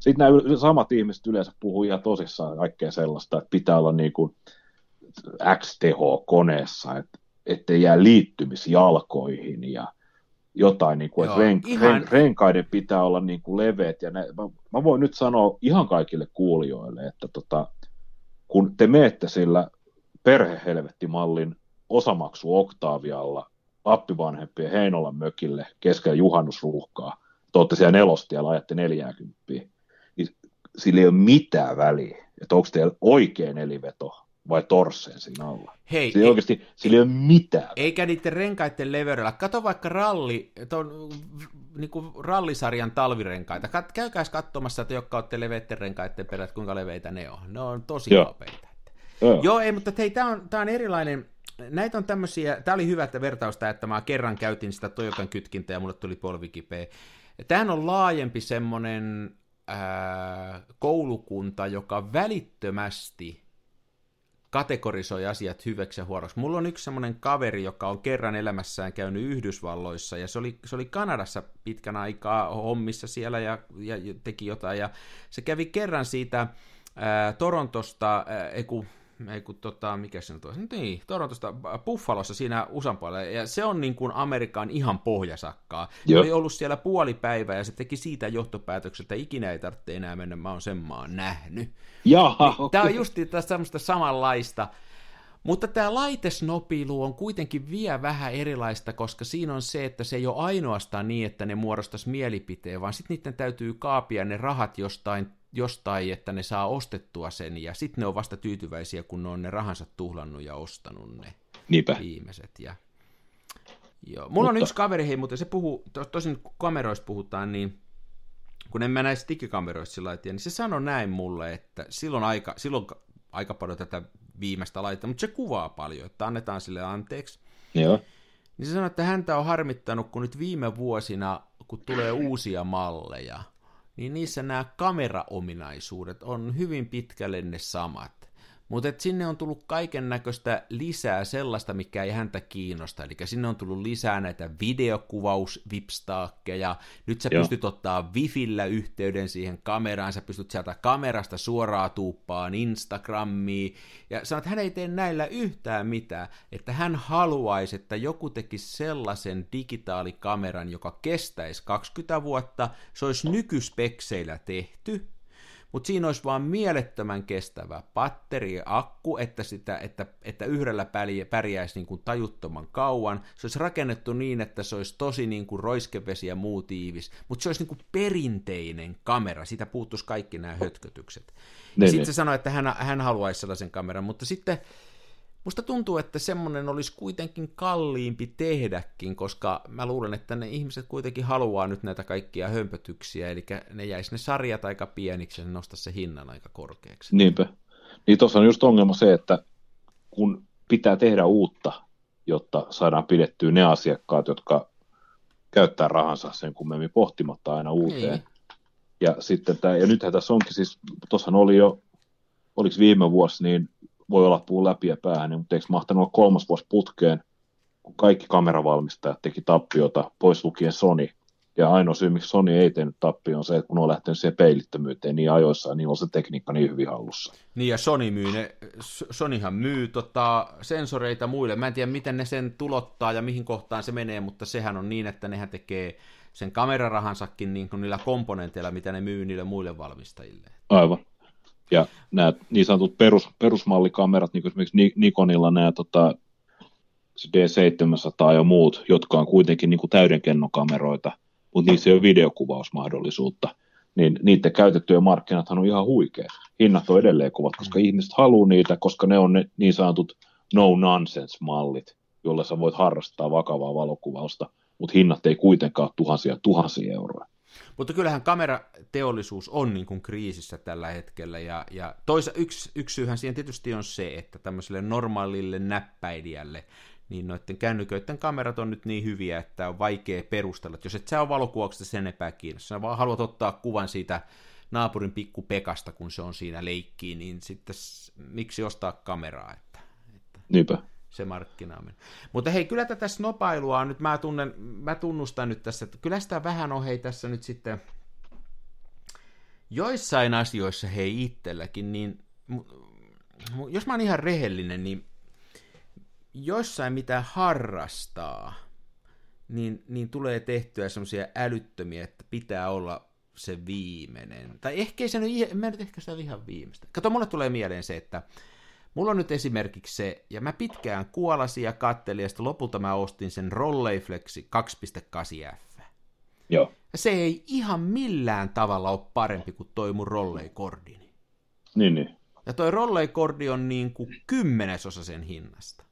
sitten nämä samat ihmiset yleensä puhuu ihan tosissaan kaikkea sellaista, että pitää olla niin kuin XTH koneessa, että ettei jää liittymisjalkoihin ja jotain, niin kuin, Joo, että ren, ihan... ren, renkaiden pitää olla niin kuin leveät. Ja ne, mä, mä voin nyt sanoa ihan kaikille kuulijoille, että tota, kun te meette sillä perhehelvettimallin osamaksu Oktaavialla appivanhempien Heinolan mökille keskellä juhannusruuhkaa, te olette siellä nelostiellä, ajatte 40, niin sillä ei ole mitään väliä, että onko teillä oikein neliveto vai torseen siinä alla. Hei, sillä ei, oikeasti, sillä ei ole mitään. Eikä niiden renkaiden leveydellä. Kato vaikka ralli, ton, niin kuin rallisarjan talvirenkaita. Käykääs katsomassa, että jotka olette leveitten renkaiden perät, kuinka leveitä ne on. Ne on tosi Joo. nopeita. Joo, Joo ei, mutta hei, tämä on, tää on erilainen, näitä on tämmöisiä, tämä oli hyvä että vertausta, että mä kerran käytin sitä Toyotan kytkintää ja mulle tuli polvikipeä. Tämähän on laajempi semmoinen ää, koulukunta, joka välittömästi kategorisoi asiat hyväksi ja huoroksi. Mulla on yksi semmoinen kaveri, joka on kerran elämässään käynyt Yhdysvalloissa, ja se oli, se oli Kanadassa pitkän aikaa hommissa siellä ja, ja teki jotain, ja se kävi kerran siitä ää, Torontosta, ää, ei kun tota, mikä se nyt on, niin, Torontosta Buffalossa siinä USAn puolella, ja se on niin kuin Amerikan ihan pohjasakkaa. Se oli ollut siellä puoli päivää, ja se teki siitä johtopäätöksen, että ikinä ei tarvitse enää mennä, mä oon sen maan nähnyt. Jaha, niin, okay. Tämä on just tästä semmoista samanlaista, mutta tämä laitesnopilu on kuitenkin vielä vähän erilaista, koska siinä on se, että se ei ole ainoastaan niin, että ne muodostaisi mielipiteen, vaan sitten niiden täytyy kaapia ne rahat jostain jostain, että ne saa ostettua sen, ja sitten ne on vasta tyytyväisiä, kun ne on ne rahansa tuhlannut ja ostanut ne Niinpä. viimeiset. Ja... Joo. Mulla mutta... on yksi kaveri, hei, mutta se puhuu, to, tosin kun kameroista puhutaan, niin kun en mä näistä digikameroista sillä lailla, niin se sanoi näin mulle, että silloin aika, silloin aika paljon tätä viimeistä laitetta, mutta se kuvaa paljon, että annetaan sille anteeksi. Joo. Niin se sanoi, että häntä on harmittanut, kun nyt viime vuosina, kun tulee uusia malleja, niin niissä nämä kameraominaisuudet on hyvin pitkälle ne samat. Mutta sinne on tullut kaiken näköistä lisää sellaista, mikä ei häntä kiinnosta. Eli sinne on tullut lisää näitä videokuvausvipstaakkeja. Nyt sä Joo. pystyt ottaa Wifillä yhteyden siihen kameraan. Sä pystyt sieltä kamerasta suoraan tuuppaan Instagramiin. Ja sanot, että hän ei tee näillä yhtään mitään. Että hän haluaisi, että joku tekisi sellaisen digitaalikameran, joka kestäisi 20 vuotta. Se olisi nykyspekseillä tehty mutta siinä olisi vaan mielettömän kestävä patteri ja akku, että, sitä, että, että yhdellä pärjäisi niin kuin tajuttoman kauan. Se olisi rakennettu niin, että se olisi tosi niin kuin roiskevesi ja muu tiivis, mutta se olisi niin kuin perinteinen kamera, siitä puuttuisi kaikki nämä hötkötykset. Ja sitten se sanoi, että hän, hän haluaisi sellaisen kameran, mutta sitten Musta tuntuu, että semmoinen olisi kuitenkin kalliimpi tehdäkin, koska mä luulen, että ne ihmiset kuitenkin haluaa nyt näitä kaikkia hömpötyksiä, eli ne jäisi ne sarjat aika pieniksi ja ne nostaisi se hinnan aika korkeaksi. Niinpä. Niin tuossa on just ongelma se, että kun pitää tehdä uutta, jotta saadaan pidettyä ne asiakkaat, jotka käyttää rahansa sen kummemmin pohtimatta aina uuteen. Niin. Ja sitten tämä, ja nythän tässä onkin siis, tuossahan oli jo, oliko viime vuosi, niin voi olla puu läpi ja päähän, mutta eikö mahtanut olla kolmas vuosi putkeen, kun kaikki kameravalmistajat teki tappiota, pois lukien Sony. Ja ainoa syy, miksi Sony ei tehnyt tappio, on se, että kun on lähtenyt siihen peilittömyyteen niin ajoissa, niin on se tekniikka niin hyvin hallussa. Niin ja Sony myy ne, Sonyhan myy tota, sensoreita muille. Mä en tiedä, miten ne sen tulottaa ja mihin kohtaan se menee, mutta sehän on niin, että nehän tekee sen kamerarahansakin niin kuin niillä komponenteilla, mitä ne myy niille muille valmistajille. Aivan. Ja nämä niin sanotut perus, perusmallikamerat, niin kuin esimerkiksi Nikonilla nämä tota, D700 ja muut, jotka on kuitenkin niin kuin täydenkennokameroita, mutta niissä ei ole videokuvausmahdollisuutta, niin niiden käytettyjä markkinathan on ihan huikeat. Hinnat on edelleen kovat, koska mm. ihmiset haluaa niitä, koska ne on ne niin sanotut no-nonsense-mallit, joilla sä voit harrastaa vakavaa valokuvausta, mutta hinnat ei kuitenkaan tuhansia tuhansia euroa. Mutta kyllähän kamerateollisuus on niin kuin kriisissä tällä hetkellä, ja, ja toisa, yksi, yksi syyhän siihen tietysti on se, että tämmöiselle normaalille näppäilijälle, niin noiden kännyköiden kamerat on nyt niin hyviä, että on vaikea perustella, että jos et sä ole valokuvauksesta sen enempää sä vaan haluat ottaa kuvan siitä naapurin pikku Pekasta, kun se on siinä leikkiin, niin sitten miksi ostaa kameraa? Että, että... Niinpä se markkinaaminen. Mutta hei, kyllä tätä snopailua on nyt, mä, tunnen, mä tunnustan nyt tässä, että kyllä sitä vähän on hei tässä nyt sitten joissain asioissa hei itselläkin, niin jos mä oon ihan rehellinen, niin joissain mitä harrastaa, niin, niin tulee tehtyä semmoisia älyttömiä, että pitää olla se viimeinen. Tai ehkä se nyt, mä nyt ehkä sitä ihan viimeistä. Kato, mulle tulee mieleen se, että Mulla on nyt esimerkiksi se, ja mä pitkään kuolasin ja kattelin, ja sitten lopulta mä ostin sen Rolleiflexi 2.8F. Joo. Ja se ei ihan millään tavalla ole parempi kuin toi mun Rollei-kordini. Niin, niin. Ja toi Rollei-kordi on niin kuin kymmenesosa sen hinnasta.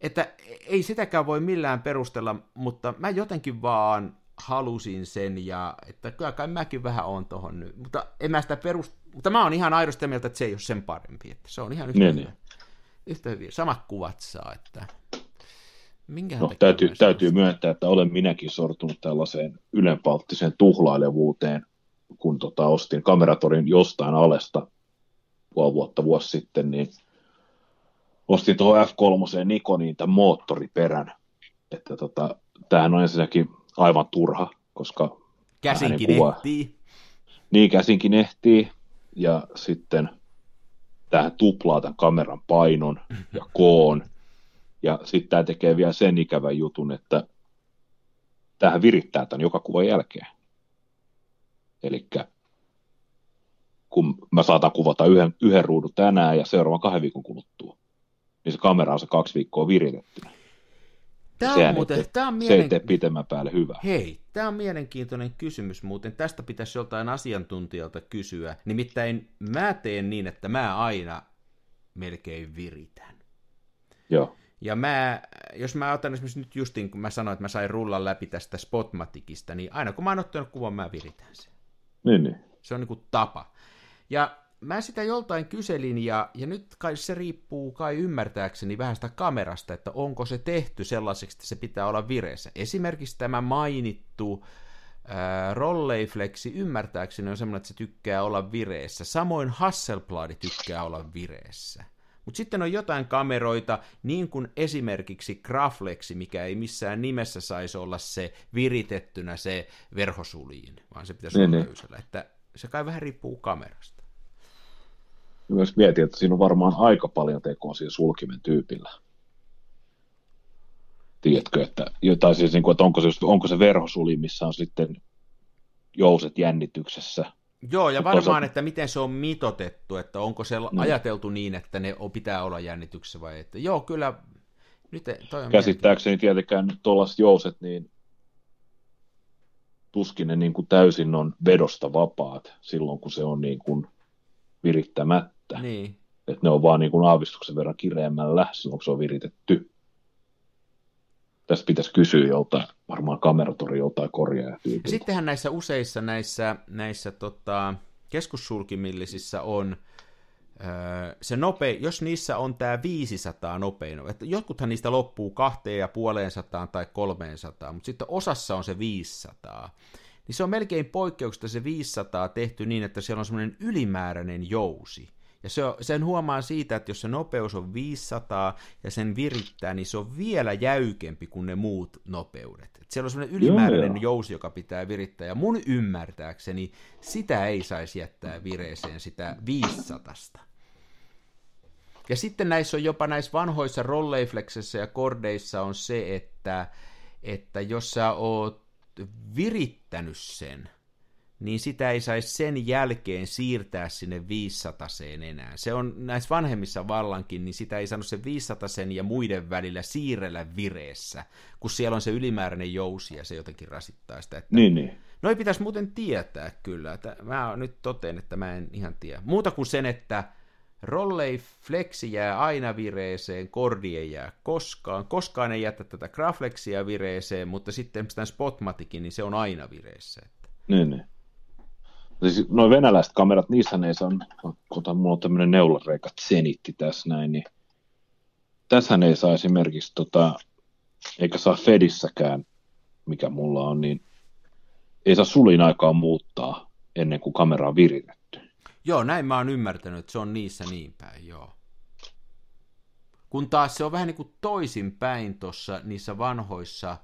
Että ei sitäkään voi millään perustella, mutta mä jotenkin vaan halusin sen, ja että kyllä kai mäkin vähän on tohon nyt, mutta en mä sitä perust... Mutta mä oon ihan aidosti mieltä, että se ei ole sen parempi, että se on ihan yhtä, Niin, hyvä. niin. yhtä hyvin. Samat kuvat saa, että... Minkähän No, täytyy, täytyy myöntää, että olen minäkin sortunut tällaiseen ylenpalttiseen tuhlailevuuteen, kun tota, ostin kameratorin jostain alesta puoli vuotta vuosi sitten, niin ostin tuohon F3 Nikoniin tämän moottoriperän. Että tota, tämähän on ensinnäkin aivan turha, koska Käsinkin äänen kuva. ehtii. niin käsinkin ehtii, ja sitten tähän tuplaa tämän kameran painon ja koon, ja sitten tämä tekee vielä sen ikävän jutun, että tähän virittää tämän joka kuvan jälkeen. Eli kun mä saatan kuvata yhden, yhden ruudun tänään ja seuraavan kahden viikon kuluttua, niin se kamera on se kaksi viikkoa viritetty. Tämä on muuten, tee- tämä on Se mielen... tee pitemmän päälle hyvää. Hei, tämä on mielenkiintoinen kysymys muuten. Tästä pitäisi joltain asiantuntijalta kysyä. Nimittäin mä teen niin, että mä aina melkein viritän. Joo, Ja mä, jos mä otan esimerkiksi nyt justiin, kun mä sanoin, että mä sain rullan läpi tästä Spotmaticista, niin aina kun mä oon ottanut kuvan, mä viritän sen. niin, niin. Se on niinku tapa. Ja mä sitä joltain kyselin, ja, ja nyt kai se riippuu kai ymmärtääkseni vähän sitä kamerasta, että onko se tehty sellaiseksi, että se pitää olla vireessä. Esimerkiksi tämä mainittu ää, Rolleiflexi ymmärtääkseni on semmoinen, että se tykkää olla vireessä. Samoin Hasselblad tykkää olla vireessä. Mutta sitten on jotain kameroita, niin kuin esimerkiksi Graflexi, mikä ei missään nimessä saisi olla se viritettynä se verhosuliin, vaan se pitäisi Niin, olla niin. löysällä. Että se kai vähän riippuu kamerasta. Myös mietin, että siinä on varmaan aika paljon tekoa siinä sulkimen tyypillä. Tiedätkö, että, jotain siis, niin kuin, että onko, se, onko se verhosuli, missä on sitten jouset jännityksessä. Joo, ja varmaan, osa- että miten se on mitotettu, että onko se Niin. ajateltu niin, että ne on- pitää olla jännityksessä vai että. Joo, kyllä, nyt toi on Käsittääkseni tietenkään tuollaiset jouset, niin tuskin ne niin kuin täysin on vedosta vapaat silloin, kun se on niin kuin virittämättä. Niin. Että ne on vaan niin kuin aavistuksen verran kireämmällä silloin, kun se on viritetty. Tästä pitäisi kysyä joltain, varmaan kameratori joltain. Ja sittenhän näissä useissa näissä, näissä tota, keskussulkimillisissä on se nope, jos niissä on tämä 500 nopein, että jotkuthan niistä loppuu kahteen ja puoleen sataan tai 300, mutta sitten osassa on se 500. Niin se on melkein poikkeuksesta se 500 tehty niin, että siellä on semmoinen ylimääräinen jousi. Ja se sen huomaa siitä, että jos se nopeus on 500 ja sen virittää, niin se on vielä jäykempi kuin ne muut nopeudet. Et siellä on semmoinen ylimääräinen joo. jousi, joka pitää virittää. Ja mun ymmärtääkseni sitä ei saisi jättää vireeseen sitä 500. Ja sitten näissä on jopa näissä vanhoissa rolleifleksissa ja kordeissa on se, että, että jos sä oot virittänyt sen, niin sitä ei saisi sen jälkeen siirtää sinne 500 enää. Se on näissä vanhemmissa vallankin, niin sitä ei saanut se 500 ja muiden välillä siirrellä vireessä, kun siellä on se ylimääräinen jousi ja se jotenkin rasittaa sitä. Että Niin, niin. Noi pitäisi muuten tietää kyllä. Että mä nyt toteen, että mä en ihan tiedä. Muuta kuin sen, että rollei flexi jää aina vireeseen, kordi ei jää koskaan. Koskaan ei jätä tätä graflexia vireeseen, mutta sitten tämän spotmatikin, niin se on aina vireessä. Että. Niin, niin. Siis noin venäläiset kamerat, niissä ei saa, kun mulla on tämmöinen neulareikä Zenitti tässä näin, niin tässähän ei saa esimerkiksi, tota, eikä saa Fedissäkään, mikä mulla on, niin ei saa sulin aikaa muuttaa ennen kuin kamera on viritetty. Joo, näin mä oon ymmärtänyt, että se on niissä niin päin, joo. Kun taas se on vähän niin kuin toisinpäin tuossa niissä vanhoissa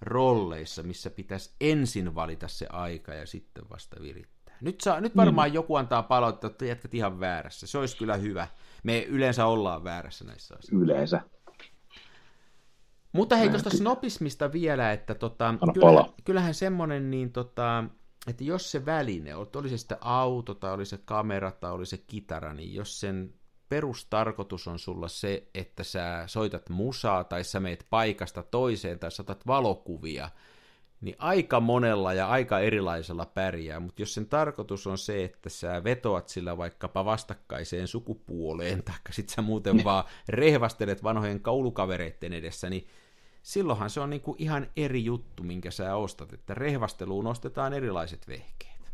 rolleissa, missä pitäisi ensin valita se aika ja sitten vasta virittää. Nyt, saa, nyt varmaan mm. joku antaa palautetta, että jätkät ihan väärässä. Se olisi kyllä hyvä. Me yleensä ollaan väärässä näissä asioissa. Yleensä. Mutta hei, tuosta snopismista vielä, että tota, kyllä, pala. kyllähän semmoinen, niin tota, että jos se väline, oli se sitten auto tai oli se kamera tai oli se kitara, niin jos sen perustarkoitus on sulla se, että sä soitat musaa tai sä meet paikasta toiseen tai saatat valokuvia, niin aika monella ja aika erilaisella pärjää, mutta jos sen tarkoitus on se, että sä vetoat sillä vaikkapa vastakkaiseen sukupuoleen, tai sit sä muuten vaan rehvastelet vanhojen kaulukavereiden edessä, niin silloinhan se on niin kuin ihan eri juttu, minkä sä ostat, että rehvasteluun ostetaan erilaiset vehkeet.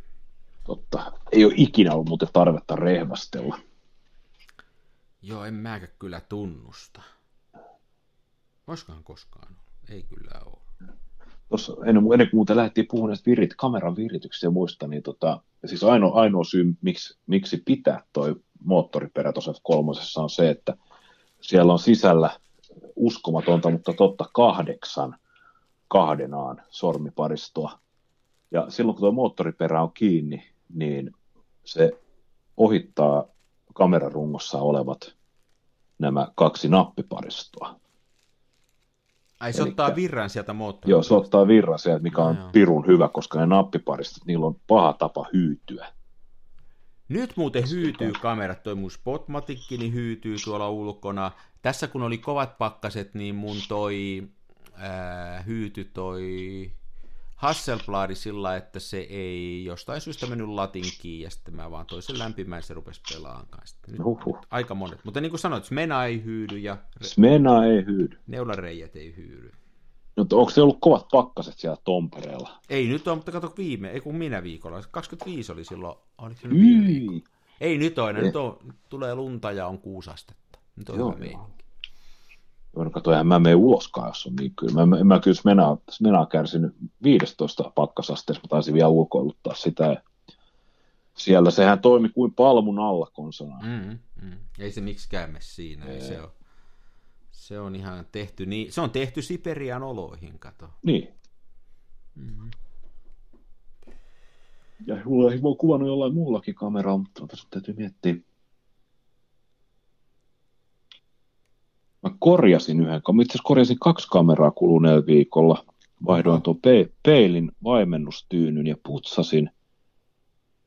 Totta. Ei ole ikinä ollut muuten tarvetta rehvastella. Joo, en mäkä kyllä tunnusta. Koskaan ollut? Ei kyllä ole. Tuossa ennen, ennen kuin muuten lähdettiin puhumaan näistä virit, kameran virityksestä ja muista, niin tota, siis ainoa, ainoa syy, miksi, miksi pitää toi moottoriperä tuossa kolmosessa on se, että siellä on sisällä uskomatonta, mutta totta kahdeksan kahdenaan sormiparistoa. Ja silloin kun tuo moottoriperä on kiinni, niin se ohittaa kamerarungossa olevat nämä kaksi nappiparistoa. Ai se Elikkä, ottaa virran sieltä moottorista? Joo, se ottaa virran sieltä, mikä on no, pirun hyvä, koska ne nappiparistot, niillä on paha tapa hyytyä. Nyt muuten hyytyy kamerat, toi mun Spotmatikki niin hyytyy tuolla ulkona. Tässä kun oli kovat pakkaset, niin mun toi ää, hyyty toi Hasselbladi sillä, että se ei jostain syystä mennyt latinkiin, ja sitten mä vaan toisen lämpimään, se rupesi pelaamaan kanssa. Nyt Uhuh. Aika monet. Mutta niin kuin sanoit, Smena ei hyydy ja... Smena ei hyydy. Neulareijät ei hyydy. Mutta onko se ollut kovat pakkaset siellä Tompereella? Ei nyt on, mutta kato viime, ei kun minä viikolla. 25 oli silloin, oliko se viime Ei nyt on, nyt on, tulee lunta ja on kuusastetta. Nyt on Joo, hyvä meininki. Joo, kato, eihän mä mene uloskaan, jos on niin kyllä. Mä, mä kyllä Smenaa, Smenaa kärsinyt 15 pakkasasteessa, mä taisin vielä ulkoiluttaa sitä. Siellä sehän toimi kuin palmun alla konsona. Mm, mm. Ei se miksikään mene siinä, ei. se on. Se on ihan tehty, niin, se on tehty Siperian oloihin, kato. Niin. Mm-hmm. Ja mulla on kuvannut jollain muullakin kameralla, mutta tässä täytyy miettiä. Mä korjasin yhden, mä itse korjasin kaksi kameraa kuluneella viikolla. Vaihdoin tuon pe- peilin vaimennustyynyn ja putsasin.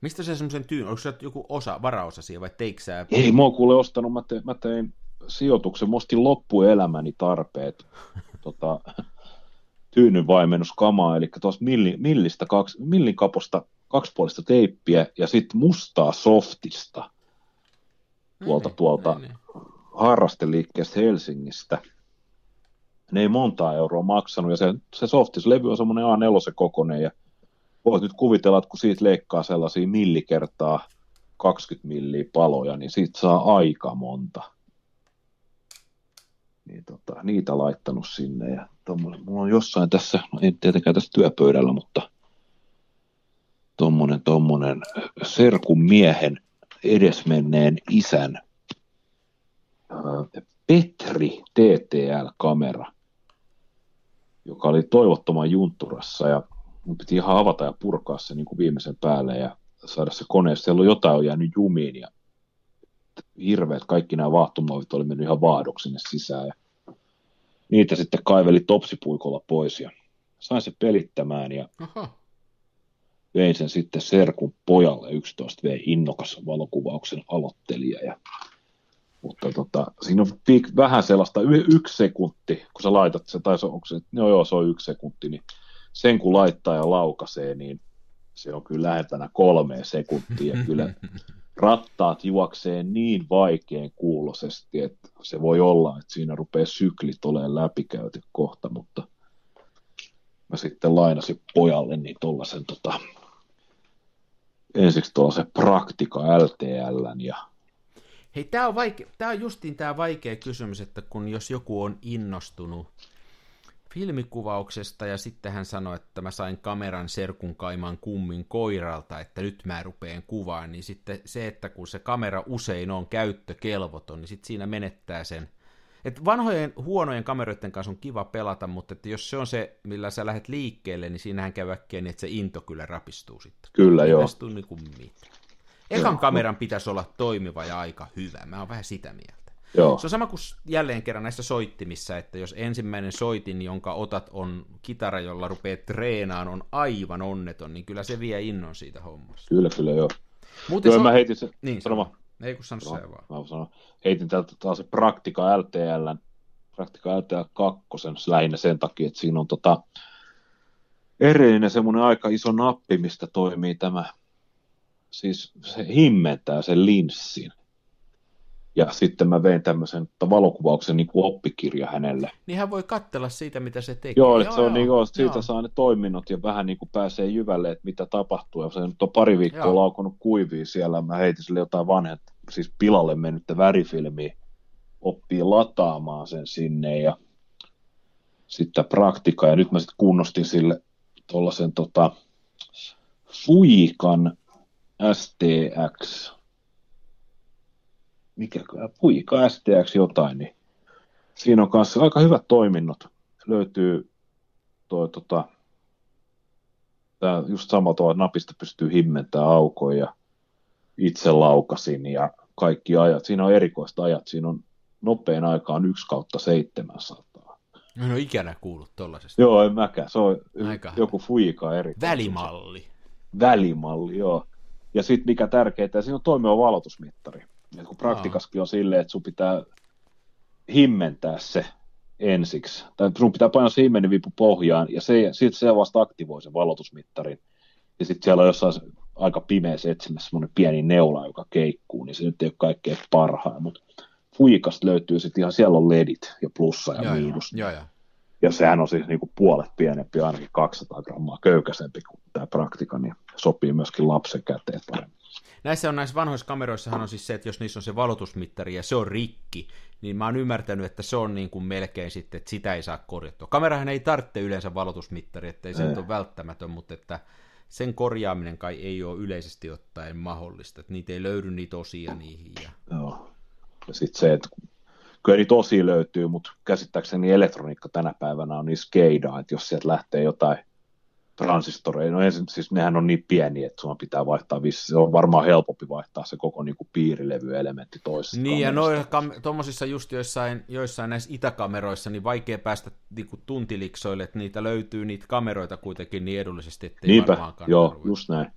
Mistä se semmoisen tyyn, onko se joku osa, varaosa siihen vai teikö sä? Ei, mä oon kuule ostanut, mä tein, mä tein sijoituksen, mostin loppuelämäni tarpeet tota, tyynyn vaimennuskamaa, eli tuossa milli, millistä kaksi, millin kaposta kaksipuolista teippiä ja sitten mustaa softista tuolta, niin, tuolta niin, niin. Harrasteliikkeestä Helsingistä. Ne ei montaa euroa maksanut ja se, se softislevy on semmoinen A4 kokoinen ja voit nyt kuvitella, että kun siitä leikkaa sellaisia millikertaa 20 milliä paloja, niin siitä saa aika monta niin tota, niitä laittanut sinne. Ja mulla on jossain tässä, no ei tietenkään tässä työpöydällä, mutta tuommoinen tommonen serkun miehen edesmenneen isän Petri TTL-kamera, joka oli toivottoman juntturassa ja mun piti ihan avata ja purkaa se niin kuin viimeisen päälle ja saada se koneessa. Siellä on jotain on jäänyt jumiin ja hirveät kaikki nämä vaahtomuovit oli mennyt ihan vaahdoksi sinne sisään ja niitä sitten kaiveli topsipuikolla pois ja sain se pelittämään ja Aha. vein sen sitten Serkun pojalle 11 V innokas valokuvauksen aloittelija ja mutta tota, siinä on piik, vähän sellaista y- yksi sekunti, kun sä laitat se, tai se, onko se, no joo, se on yksi sekunti, niin sen kun laittaa ja laukaisee, niin se on kyllä lähempänä kolmeen sekuntia. Kyllä rattaat juoksee niin vaikean kuulosesti, että se voi olla, että siinä rupeaa syklit olemaan läpikäyty kohta, mutta mä sitten lainasin pojalle niin tuollaisen tota, ensiksi tuollaisen Praktika LTL ja Hei, tämä on, vaike- tää on justiin tämä vaikea kysymys, että kun jos joku on innostunut filmikuvauksesta ja sitten hän sanoi, että mä sain kameran serkun kaiman kummin koiralta, että nyt mä rupeen kuvaan, niin sitten se, että kun se kamera usein on käyttökelvoton, niin sitten siinä menettää sen. Et vanhojen huonojen kameroiden kanssa on kiva pelata, mutta että jos se on se, millä sä lähdet liikkeelle, niin siinähän käy äkkiä niin, että se into kyllä rapistuu sitten. Kyllä, Ei joo. Niin kuin mitään. Ekan kameran pitäisi olla toimiva ja aika hyvä. Mä oon vähän sitä mieltä. Joo. Se on sama kuin jälleen kerran näissä soittimissa, että jos ensimmäinen soitin, jonka otat on kitara, jolla rupeaa treenaan, on aivan onneton, niin kyllä se vie innon siitä hommasta. Kyllä, kyllä, joo. Muuten joo, so... mä heitin se, niin, sano Ei kun sano, se vaan. Mä sanon, heitin täältä taas se Praktika LTL, Praktika LTL 2, lähinnä sen takia, että siinä on tota, erillinen semmoinen aika iso nappi, mistä toimii tämä, siis se himmentää sen linssin Ja sitten mä vein tämmöisen valokuvauksen niin kuin oppikirja hänelle. Niin hän voi katsella siitä, mitä se tekee. Joo, että se on niin kuin, siitä joo. saa ne toiminnot ja vähän niin kuin pääsee jyvälle, että mitä tapahtuu. Ja se nyt on pari viikkoa Joo. laukonut kuivia siellä. Mä heitin sille jotain vanhet, siis pilalle mennyttä värifilmiä. Oppii lataamaan sen sinne ja sitten praktika. Ja nyt mä sitten kunnostin sille tuollaisen tota, Fuikan STX. Mikä Fuika STX jotain, niin siinä on kanssa aika hyvät toiminnot. Löytyy toi tota, tää just tavalla, että napista pystyy himmentämään aukon ja itse laukasin ja kaikki ajat. Siinä on erikoista ajat. Siinä on nopein aika on 1 kautta 700. Mä en ole ikänä kuullut tollasesta. Joo, en mäkään. Se on Aika joku fuika eri. Välimalli. Välimalli, joo. Ja sitten mikä tärkeintä, siinä on toimiva valotusmittari. Et kun praktikaskin on silleen, että sun pitää himmentää se ensiksi. Tai sun pitää painaa se himmenin vipu pohjaan, ja se, sit se vasta aktivoi sen valotusmittarin. Ja sitten siellä on jossain aika pimeässä etsimässä semmoinen pieni neula, joka keikkuu, niin se nyt ei ole kaikkein parhaan. Mutta Fuikasta löytyy sitten ihan, siellä on ledit ja plussa ja joo, miinus. joo, joo. Ja sehän on siis niin kuin puolet pienempi, ainakin 200 grammaa köykäisempi kuin tämä praktika, niin sopii myöskin lapsen käteen paremmin. Näissä on näissä vanhoissa kameroissahan on siis se, että jos niissä on se valotusmittari ja se on rikki, niin mä oon ymmärtänyt, että se on niin kuin melkein sitten, että sitä ei saa korjattua. Kamerahan ei tarvitse yleensä valotusmittari, ettei se Ei. ole välttämätön, mutta että sen korjaaminen kai ei ole yleisesti ottaen mahdollista, että niitä ei löydy niitä osia niihin. Ja... Joo. Ja sitten se, että kyllä niitä osia löytyy, mutta käsittääkseni elektroniikka tänä päivänä on niin skeidaa, että jos sieltä lähtee jotain transistoreja, no ensin, siis nehän on niin pieniä, että sun pitää vaihtaa, vissi- se on varmaan helpompi vaihtaa se koko niin kuin piirilevyelementti toisesta Niin, ja kamerasta. noissa kam- tuommoisissa just joissain, joissain näissä itäkameroissa, niin vaikea päästä niinku tuntiliksoille, että niitä löytyy niitä kameroita kuitenkin niin edullisesti, ettei Niinpä, varmaan joo, ruveta. just näin.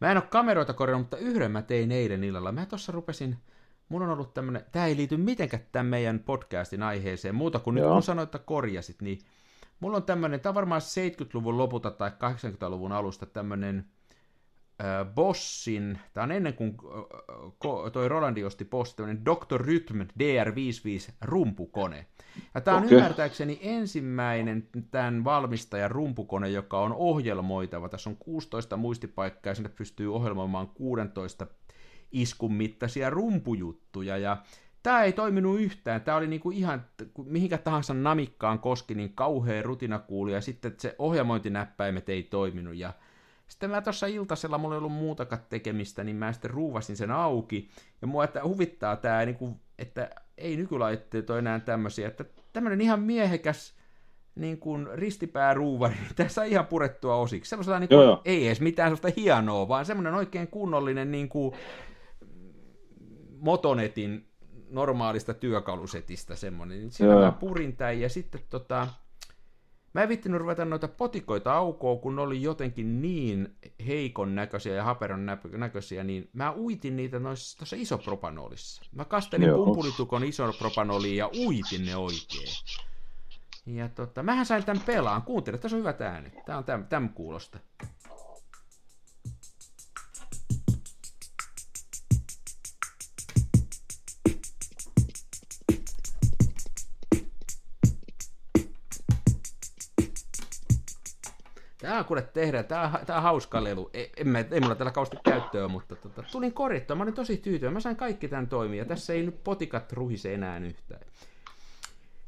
Mä en ole kameroita korjannut, mutta yhden mä tein eilen illalla. Mä tuossa rupesin, mun on ollut tämmönen, tää ei liity mitenkään tämän meidän podcastin aiheeseen, muuta kuin nyt Joo. kun sanoit, että korjasit, niin mulla on tämmönen, tää on varmaan 70-luvun lopulta tai 80-luvun alusta tämmönen äh, Bossin, tää on ennen kuin äh, toi Rolandi osti Boss, tämmönen Dr. Rhythm DR55 rumpukone. Ja tää on Okei. ymmärtääkseni ensimmäinen tämän valmistajan rumpukone, joka on ohjelmoitava. Tässä on 16 muistipaikkaa ja sinne pystyy ohjelmoimaan 16 iskun mittaisia rumpujuttuja. Ja tämä ei toiminut yhtään. Tämä oli niinku ihan, mihinkä tahansa namikkaan koski, niin kauhea rutinakuuli. Ja sitten se ohjelmointinäppäimet ei toiminut. Ja sitten mä tuossa iltasella, mulla ei ollut muutakaan tekemistä, niin mä sitten ruuvasin sen auki. Ja mua että huvittaa tämä, niin kuin, että ei nykylaitteet ole enää tämmöisiä, että tämmöinen ihan miehekäs niin kuin ristipääruuvari, niin tässä on ihan purettua osiksi. Semmoisella niin kuin, Joo, joo. ei edes mitään sellaista hienoa, vaan semmoinen oikein kunnollinen niin kuin, Motonetin normaalista työkalusetistä semmoinen. Niin Siinä Joo. mä purin tämän ja sitten tota, Mä en vittinyt ruveta noita potikoita aukoon, kun ne oli jotenkin niin heikon näköisiä ja haperon näköisiä, niin mä uitin niitä noissa tuossa isopropanolissa. Mä kastelin Joo. pumpulitukon isopropanoliin ja uitin ne oikein. Ja tota, mähän sain tämän pelaan. Kuuntele, tässä on hyvät äänet. Tää on täm, täm kuulosta. On kuule tehdä, tää on, tää on hauska lelu. Ei, en mä, ei mulla tällä kausti käyttöä, mutta tota, tulin korjattua. Mä olin tosi tyytyväinen. Mä sain kaikki tämän toimia. Tässä ei nyt potikat ruhise enää yhtään.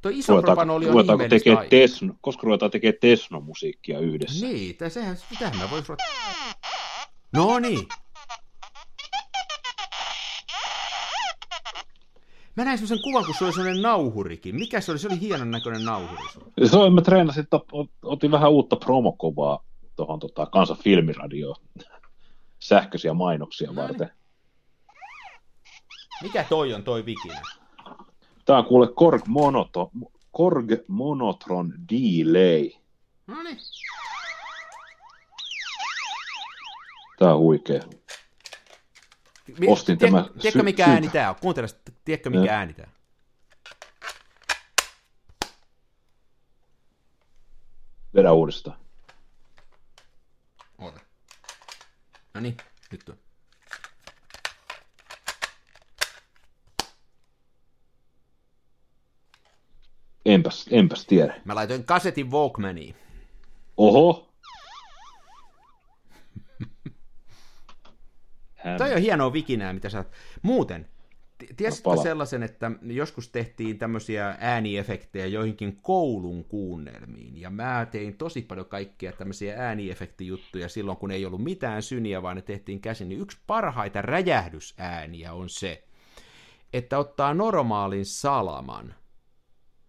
Toi iso Ruvetaanko, propanoli on ruvetaanko tekee tesno, koska ruvetaan tekemään tesno-musiikkia yhdessä? Niin, tää, sehän, sitähän mä vois ruveta. No niin. Mä näin semmoisen kuvan, kun se oli semmoinen nauhurikin. Mikä se oli? Se oli hienon näköinen nauhuri. Se on, mä treenasin, otin vähän uutta promokovaa tuohon tota, kansan filmiradioon sähköisiä mainoksia No niin. varten. Mikä toi on toi vikinä? Tämä on kuule Korg, Monoto, Korg Monotron Delay. No niin. Tämä on huikea. Ostin Tiet, tämä Tiedätkö, mikä siitä. ääni tämä on? Kuuntele, tiedätkö, mikä ja. ääni tämä on? Vedä uudestaan. Oota. No niin, nyt on. Enpäs, enpäs tiedä. Mä laitoin kasetin Walkmaniin. Oho, Hän... Toi on hienoa vikinää, mitä sä oot. Muuten, tiesitkö sellaisen, että joskus tehtiin tämmöisiä ääniefektejä joihinkin koulun kuunnelmiin, ja mä tein tosi paljon kaikkia tämmöisiä ääniefektijuttuja silloin, kun ei ollut mitään syniä, vaan ne tehtiin käsin, niin yksi parhaita räjähdysääniä on se, että ottaa normaalin salaman,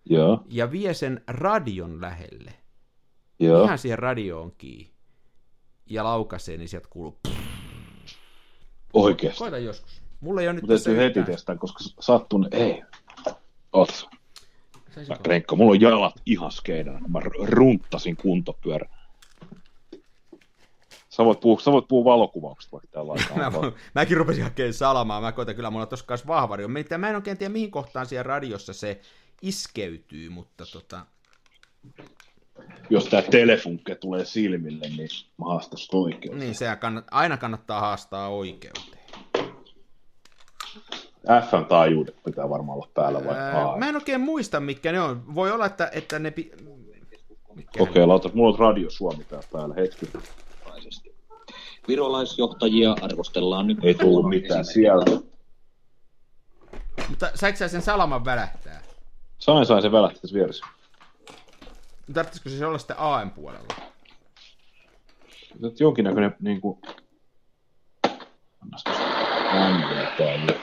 Joo. ja vie sen radion lähelle, Joo. ihan siihen radioon kiinni, ja laukaisee, niin sieltä kuuluu Oikeesti. Koita joskus. Mulla ei ole nyt Mutta täytyy heti testaa, koska sattun, ei. Oot. Renkka, mulla on jalat ihan skeidana, kun mä runttasin kuntopyörä. Sä voit puhua, sä voit puhua valokuvauksesta vaikka täällä mä, Mäkin rupesin hakemaan salamaa, mä koitan kyllä, mulla on tossa kanssa vahvari. Mä en oikein tiedä, mihin kohtaan siellä radiossa se iskeytyy, mutta tota... Jos tää telefunkke tulee silmille, niin mä haastan oikeuteen. Niin, se kannat, aina kannattaa haastaa oikeuteen. FM taajuudet pitää varmaan olla päällä vai öö, Mä en oikein muista, mitkä ne on. Voi olla, että, että ne... Pi... Okei, lauta, mulla on Radio Suomi täällä päällä, hetki. Virolaisjohtajia arvostellaan nyt. Ei tullut mitään sieltä. Mutta saiko sä sen salaman välähtää? Sain, sain sen välähtää tässä vieressä. Tarvitsisiko se olla sitten AM puolella? Nyt jonkinnäköinen niin kuin... Annas täällä.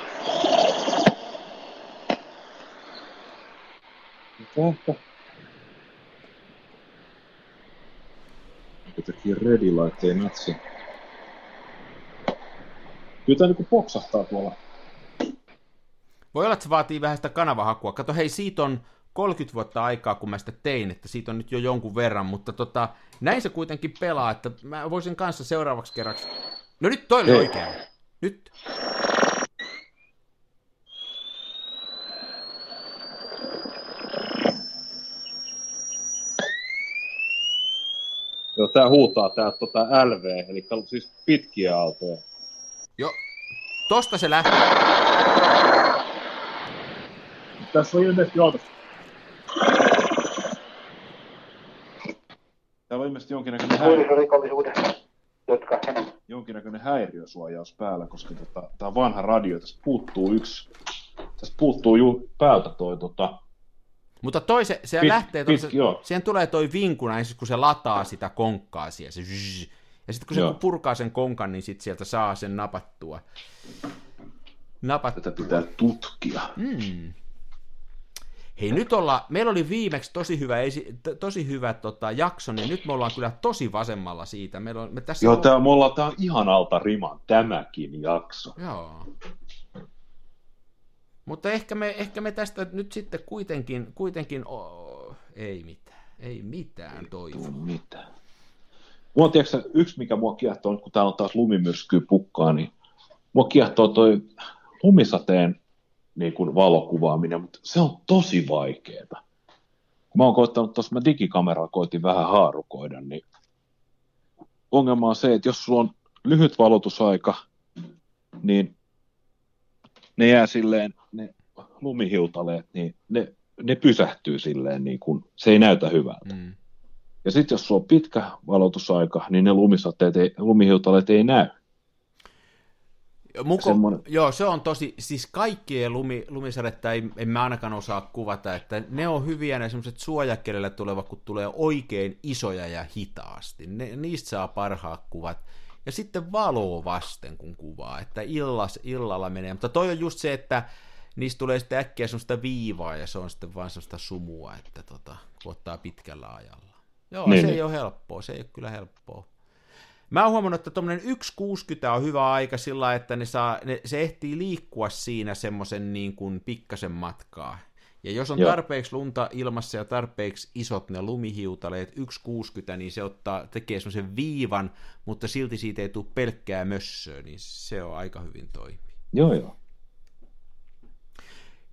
Mitä? Jotenkin ready natsi. Kyllä tämä niin poksahtaa tuolla. Voi olla, että se vaatii vähän sitä kanavahakua. Kato, hei, siitä on 30 vuotta aikaa, kun mä sitä tein, että siitä on nyt jo jonkun verran, mutta tota, näin se kuitenkin pelaa, että mä voisin kanssa seuraavaksi kerraksi... No nyt toi oli oikein. Nyt. Joo, tää huutaa tää tota LV, eli siis pitkiä aaltoja. Joo, tosta se lähtee. Tässä on ilmeisesti autossa. Täällä on ilmeisesti jonkinnäköinen häiriö. jotka jonkinnäköinen häiriösuojaus päällä, koska tota, tää on vanha radio, tästä puuttuu yksi, tästä puuttuu ju, päältä toi tota, mutta toi se, se pit, lähtee, pit, se, siihen tulee toi vinku näin, kun se lataa sitä konkkaa siihen, se zzz, ja sitten kun se joo. purkaa sen konkan, niin sit sieltä saa sen napattua. napattua. Tätä pitää tutkia. Mm. Hei, nyt olla, meillä oli viimeksi tosi hyvä, tosi hyvä tota, jakso, niin nyt me ollaan kyllä tosi vasemmalla siitä. Meillä on, me tässä Joo, on... tää, me ollaan, tää on ihan alta riman tämäkin jakso. Joo. Mutta ehkä me, ehkä me tästä nyt sitten kuitenkin, kuitenkin oh, ei mitään, ei mitään toivoa. Ei mitään. Mua tiedätkö, yksi mikä mua kiehtoo, kun täällä on taas lumimyrskyä pukkaa, niin mua kiehtoo toi lumisateen niin kuin valokuvaaminen, mutta se on tosi vaikeaa. Kun mä oon koittanut tuossa, mä digikameralla koitin vähän haarukoida, niin ongelma on se, että jos sulla on lyhyt valotusaika, niin ne jää silleen, ne lumihiutaleet, niin ne, ne pysähtyy silleen, niin kuin, se ei näytä hyvältä. Mm. Ja sitten jos sulla on pitkä valotusaika, niin ne lumisateet ei, lumihiutaleet ei näy. Muko, Semmoinen... Joo, se on tosi, siis kaikkien lumi, lumisadetta ei, en mä ainakaan osaa kuvata, että ne on hyviä ne semmoiset suojakelille tulevat, kun tulee oikein isoja ja hitaasti. Ne, niistä saa parhaat kuvat. Ja sitten valoa vasten, kun kuvaa, että illas, illalla menee. Mutta toi on just se, että niistä tulee sitten äkkiä semmoista viivaa ja se on sitten vain semmoista sumua, että tota, ottaa pitkällä ajalla. Joo, niin, se niin. ei ole helppoa, se ei ole kyllä helppoa. Mä oon huomannut, että tuommoinen 1.60 on hyvä aika sillä että ne saa, ne, se ehtii liikkua siinä semmoisen niin kuin pikkasen matkaa. Ja jos on Joo. tarpeeksi lunta ilmassa ja tarpeeksi isot ne lumihiutaleet, 1,60, niin se ottaa, tekee semmoisen viivan, mutta silti siitä ei tule pelkkää mössöä, niin se on aika hyvin toimi. Joo, joo.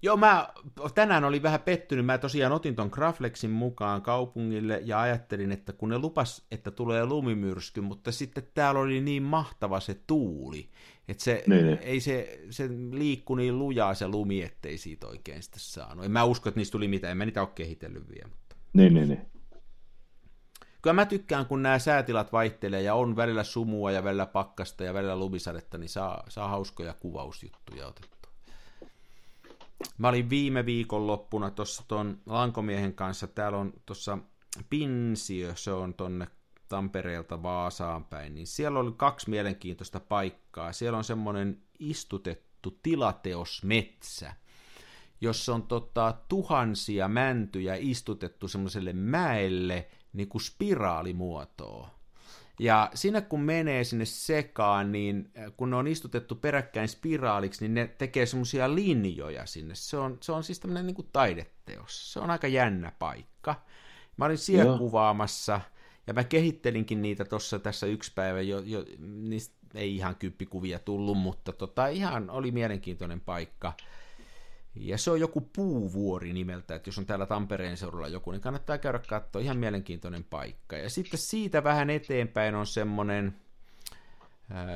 Joo, mä tänään olin vähän pettynyt. Mä tosiaan otin ton Graflexin mukaan kaupungille ja ajattelin, että kun ne lupas, että tulee lumimyrsky, mutta sitten täällä oli niin mahtava se tuuli, että se, Niin, niin. ei se, se liikku niin lujaa se lumi, ettei siitä oikein sitä saanut. En mä usko, että niistä tuli mitään, en mä niitä ole kehitellyt vielä. Mutta. Niin, niin, niin. Kyllä mä tykkään, kun nämä säätilat vaihtelee ja on välillä sumua ja välillä pakkasta ja välillä lumisadetta, niin saa, saa hauskoja kuvausjuttuja otettua. Mä olin viime viikon loppuna tuossa ton Lankomiehen kanssa, täällä on tuossa Pinsiö, se on tonne Tampereelta Vaasaan päin, niin siellä oli kaksi mielenkiintoista paikkaa. Siellä on semmoinen istutettu tilateosmetsä, jossa on tota, tuhansia mäntyjä istutettu semmoiselle mäelle niin kuin spiraalimuotoa. Ja sinne kun menee sinne sekaan, niin kun ne on istutettu peräkkäin spiraaliksi, niin ne tekee semmoisia linjoja sinne. Se on, se on siis tämmöinen niin kuin taideteos. Se on aika jännä paikka. Mä olin siellä Joo. kuvaamassa, ja mä kehittelinkin niitä tuossa tässä yksi päivä, jo, jo, niistä ei ihan kyppikuvia tullut, mutta tota, ihan oli mielenkiintoinen paikka. Ja se on joku puuvuori nimeltä, että jos on täällä Tampereen seudulla joku, niin kannattaa käydä katsoa, ihan mielenkiintoinen paikka. Ja sitten siitä vähän eteenpäin on semmoinen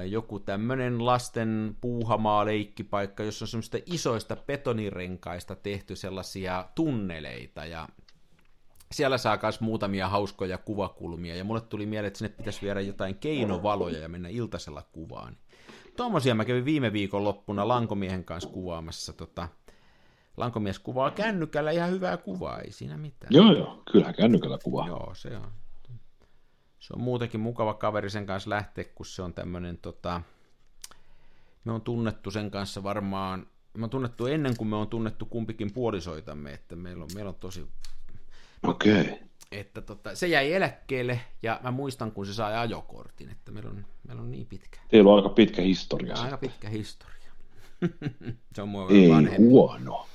joku tämmöinen lasten puuhamaa leikkipaikka, jossa on semmoista isoista betonirenkaista tehty sellaisia tunneleita ja siellä saa myös muutamia hauskoja kuvakulmia, ja mulle tuli mieleen, että sinne pitäisi viedä jotain keinovaloja ja mennä iltasella kuvaan. Tuommoisia mä kävin viime viikon loppuna Lankomiehen kanssa kuvaamassa. Tota, Lankomies kuvaa kännykällä ihan hyvää kuvaa, ei siinä mitään. Joo, joo, kyllähän kännykällä kuvaa. Joo, se on. Se on muutenkin mukava kaveri sen kanssa lähteä, kun se on tämmöinen, tota, me on tunnettu sen kanssa varmaan, me on tunnettu ennen kuin me on tunnettu kumpikin puolisoitamme, että meillä on, meillä on tosi, Okei. Okay. että tota, se jäi eläkkeelle ja mä muistan, kun se sai ajokortin, että meillä on, meillä on niin pitkä, Teillä on aika pitkä historia. aika sitten. pitkä historia. se on mua Ei vanhempi. huono.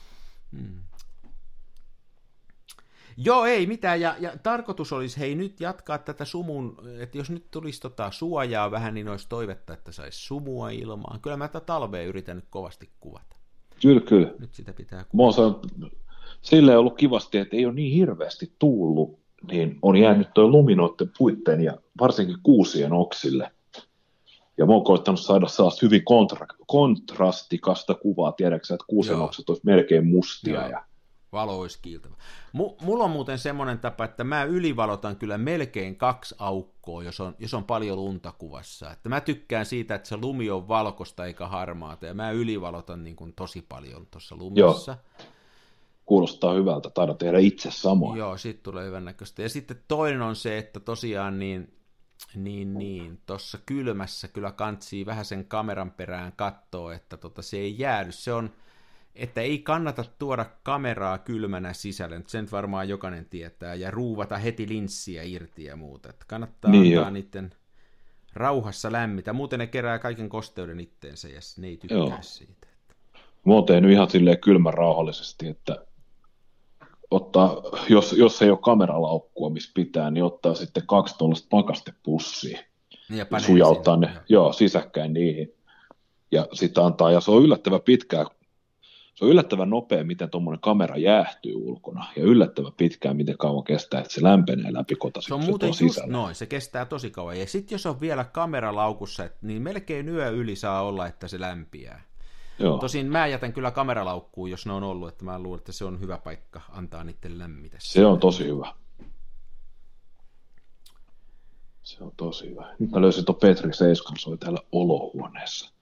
Joo, ei mitään, ja, ja tarkoitus olisi, hei nyt jatkaa tätä sumun, että jos nyt tulisi tota suojaa vähän, niin olisi toivetta, että saisi sumua ilmaan. Kyllä mä tätä talvea yritän nyt kovasti kuvata. Kyllä, kyllä. Nyt sitä pitää Mä kuvata. oon saanut, silleen ollut kivasti, että ei ole niin hirveästi tuullut, niin on jäänyt toi luminoiden puitteen ja varsinkin kuusien oksille. Ja mä oon koittanut saada sellaista hyvin kontra, kontrastikasta kuvaa, tiedäksä, että kuusen Joo. okset olisi melkein mustia. Joo. Ja, Valo olisi kiiltävä. M- mulla on muuten semmoinen tapa, että mä ylivalotan kyllä melkein kaksi aukkoa, jos on, jos on paljon lunta kuvassa. Että mä tykkään siitä, että se lumi on valkoista eikä harmaata, ja mä ylivalotan niin kuin tosi paljon tuossa lumissa. kuulostaa hyvältä, taida tehdä itse samoin. Joo, siitä tulee hyvän näköistä. Ja sitten toinen on se, että tosiaan niin, niin, niin tuossa kylmässä kyllä kantsii vähän sen kameran perään kattoo, että tota, se ei jäädy. Se on, että ei kannata tuoda kameraa kylmänä sisälle, nyt sen varmaan jokainen tietää, ja ruuvata heti linssiä irti ja muuta. Että kannattaa niin antaa jo. niiden rauhassa lämmitä, muuten ne kerää kaiken kosteuden itteensä ja ne ei tykkää Joo. siitä. Mä oon tehnyt ihan silleen kylmän rauhallisesti, että ottaa, jos, jos ei ole kameralaukkua, missä pitää, niin ottaa sitten kaksi tuollaista pakastepussia. Niin, ja ja panee sujauttaa ne joo, sisäkkäin niihin. Ja sitten antaa, ja se on yllättävän pitkää, se on yllättävän nopea, miten tuommoinen kamera jäähtyy ulkona, ja yllättävän pitkään, miten kauan kestää, että se lämpenee läpi kota. Se on muuten just sisällä. noin, se kestää tosi kauan. Ja sitten jos on vielä kamera laukussa, et- niin melkein yö yli saa olla, että se lämpiää. Joo, Tosin mä jätän kyllä kameralaukkuun, jos ne on ollut, että mä luulen, että se on hyvä paikka antaa niiden lämmitä. se on tosi hyvä. Se on tosi hyvä. Nyt mä löysin tuon Petri Seiskan, se oli täällä olohuoneessa.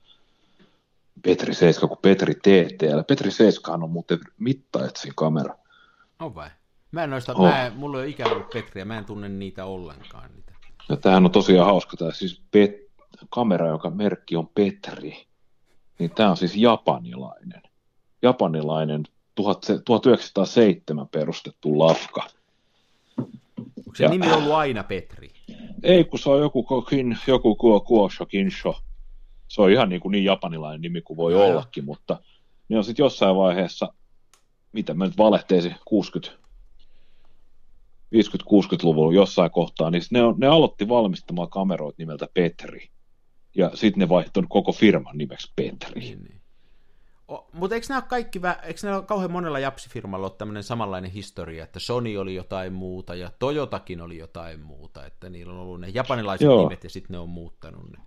Petri Seiska, kun Petri TTL. Petri Seiskahan on muuten mittaetsin kamera. On vai? Mä en noista, Oh. mä en, mulla ei ole ikään ollut Petriä, mä en tunne niitä ollenkaan. Niitä. Ja tämähän on tosiaan hauska, tämä siis Pet- kamera, joka merkki on Petri, niin tämä on siis japanilainen. Japanilainen 1907 perustettu lafka. Onko se Ja- nimi ollut aina Petri? Ei, kun se on joku, kokin, joku kuo, kuosho, kinsho. Se on ihan niin, kuin niin japanilainen nimi kuin voi joo. ollakin, mutta ne on sitten jossain vaiheessa, mitä mä nyt valehteisin, 60, 50-60-luvulla jossain kohtaa, niin ne, on, ne aloitti valmistamaan kameroita nimeltä Petri. Ja sitten ne vaihtoi koko firman nimeksi Petri. Niin, niin. mutta eikö nämä kaikki, eikö nämä kauhean monella japsifirmalla ole tämmöinen samanlainen historia, että Sony oli jotain muuta ja Toyotakin oli jotain muuta, että niillä on ollut ne japanilaiset Joo. nimet ja sitten ne on muuttanut ne.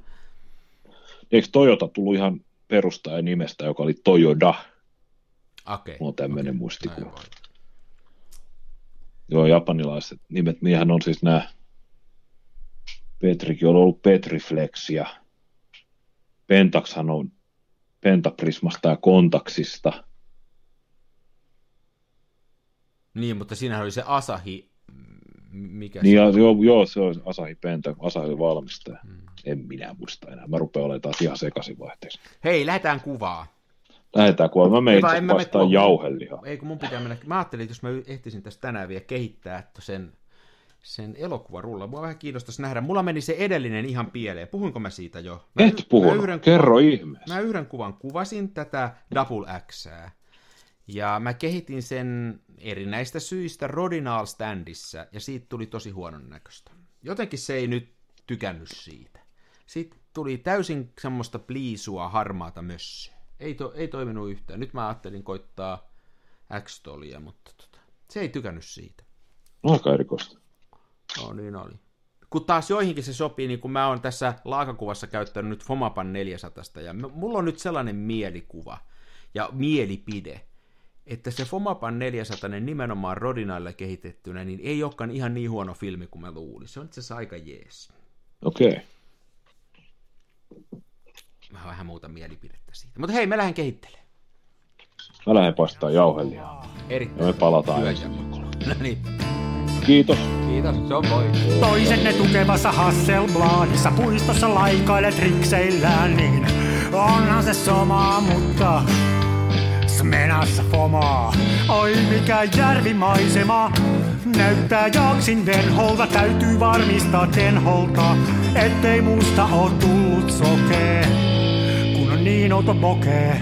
Eikö Toyota tullut ihan perustaja nimestä, joka oli Toyoda? Okei. Mulla on tämmöinen Okei. muistikuva. Aivan. Joo, japanilaiset nimet, niinhän on siis nämä, Petrikin on ollut Petriflex ja Pentaxhan on Pentaprismasta ja Kontaksista. Niin, mutta siinähän oli se Asahi, mikä Niin, se on? joo, joo, se on Asahi Penta, Asahi valmistaja. Mm. En minä muista enää. Mä rupean olemaan taas ihan sekaisin vaihteeksi. Hei, lähdetään kuvaa. Lähdetään kuulla. Mä menen vastaan jauhelihaa. Ei kun mun pitää mennä. Mä ajattelin, että jos mä ehtisin tässä tänään vielä kehittää että sen, sen elokuvarulla. Mua vähän kiinnostaisi nähdä. Mulla meni se edellinen ihan pieleen. Puhuinko mä siitä jo? Mä, Et puhunut. yhden Kerro kuvan, ihmeessä. Mä yhden kuvan kuvasin tätä Double X. Ja mä kehitin sen erinäistä syistä Rodinal standissa, ja siitä tuli tosi huonon näköistä. Jotenkin se ei nyt tykännyt siitä. Sitten tuli täysin semmoista pliisua harmaata mössöä. Ei, to, ei toiminut yhtään. Nyt mä ajattelin koittaa x mutta tota, se ei tykännyt siitä. Aika erikoista. No niin oli. Kun taas joihinkin se sopii, niin kun mä oon tässä laakakuvassa käyttänyt nyt Fomapan 400, ja mulla on nyt sellainen mielikuva ja mielipide, että se Fomapan 400 nimenomaan Rodinaille kehitettynä, niin ei olekaan ihan niin huono filmi kuin mä luulin. Se on itse asiassa aika jees. Okei. Okay. Mä vähän muuta mielipidettä siitä. Mutta hei, mä lähden kehittelemään. Mä lähden paistaa jauhelihaa. Ja Erittäin. me palataan ensi. No niin, Kiitos. kiitos. Se on moi. Toisenne tukevassa Hasselbladissa puistossa laikailet rikseillään, niin onhan se sama, mutta Smenassa fomaa. Oi mikä järvimaisema, näyttää jaksin venholta, täytyy varmistaa tenholta, ettei musta oo tullut sokee, kun on niin outo pokee.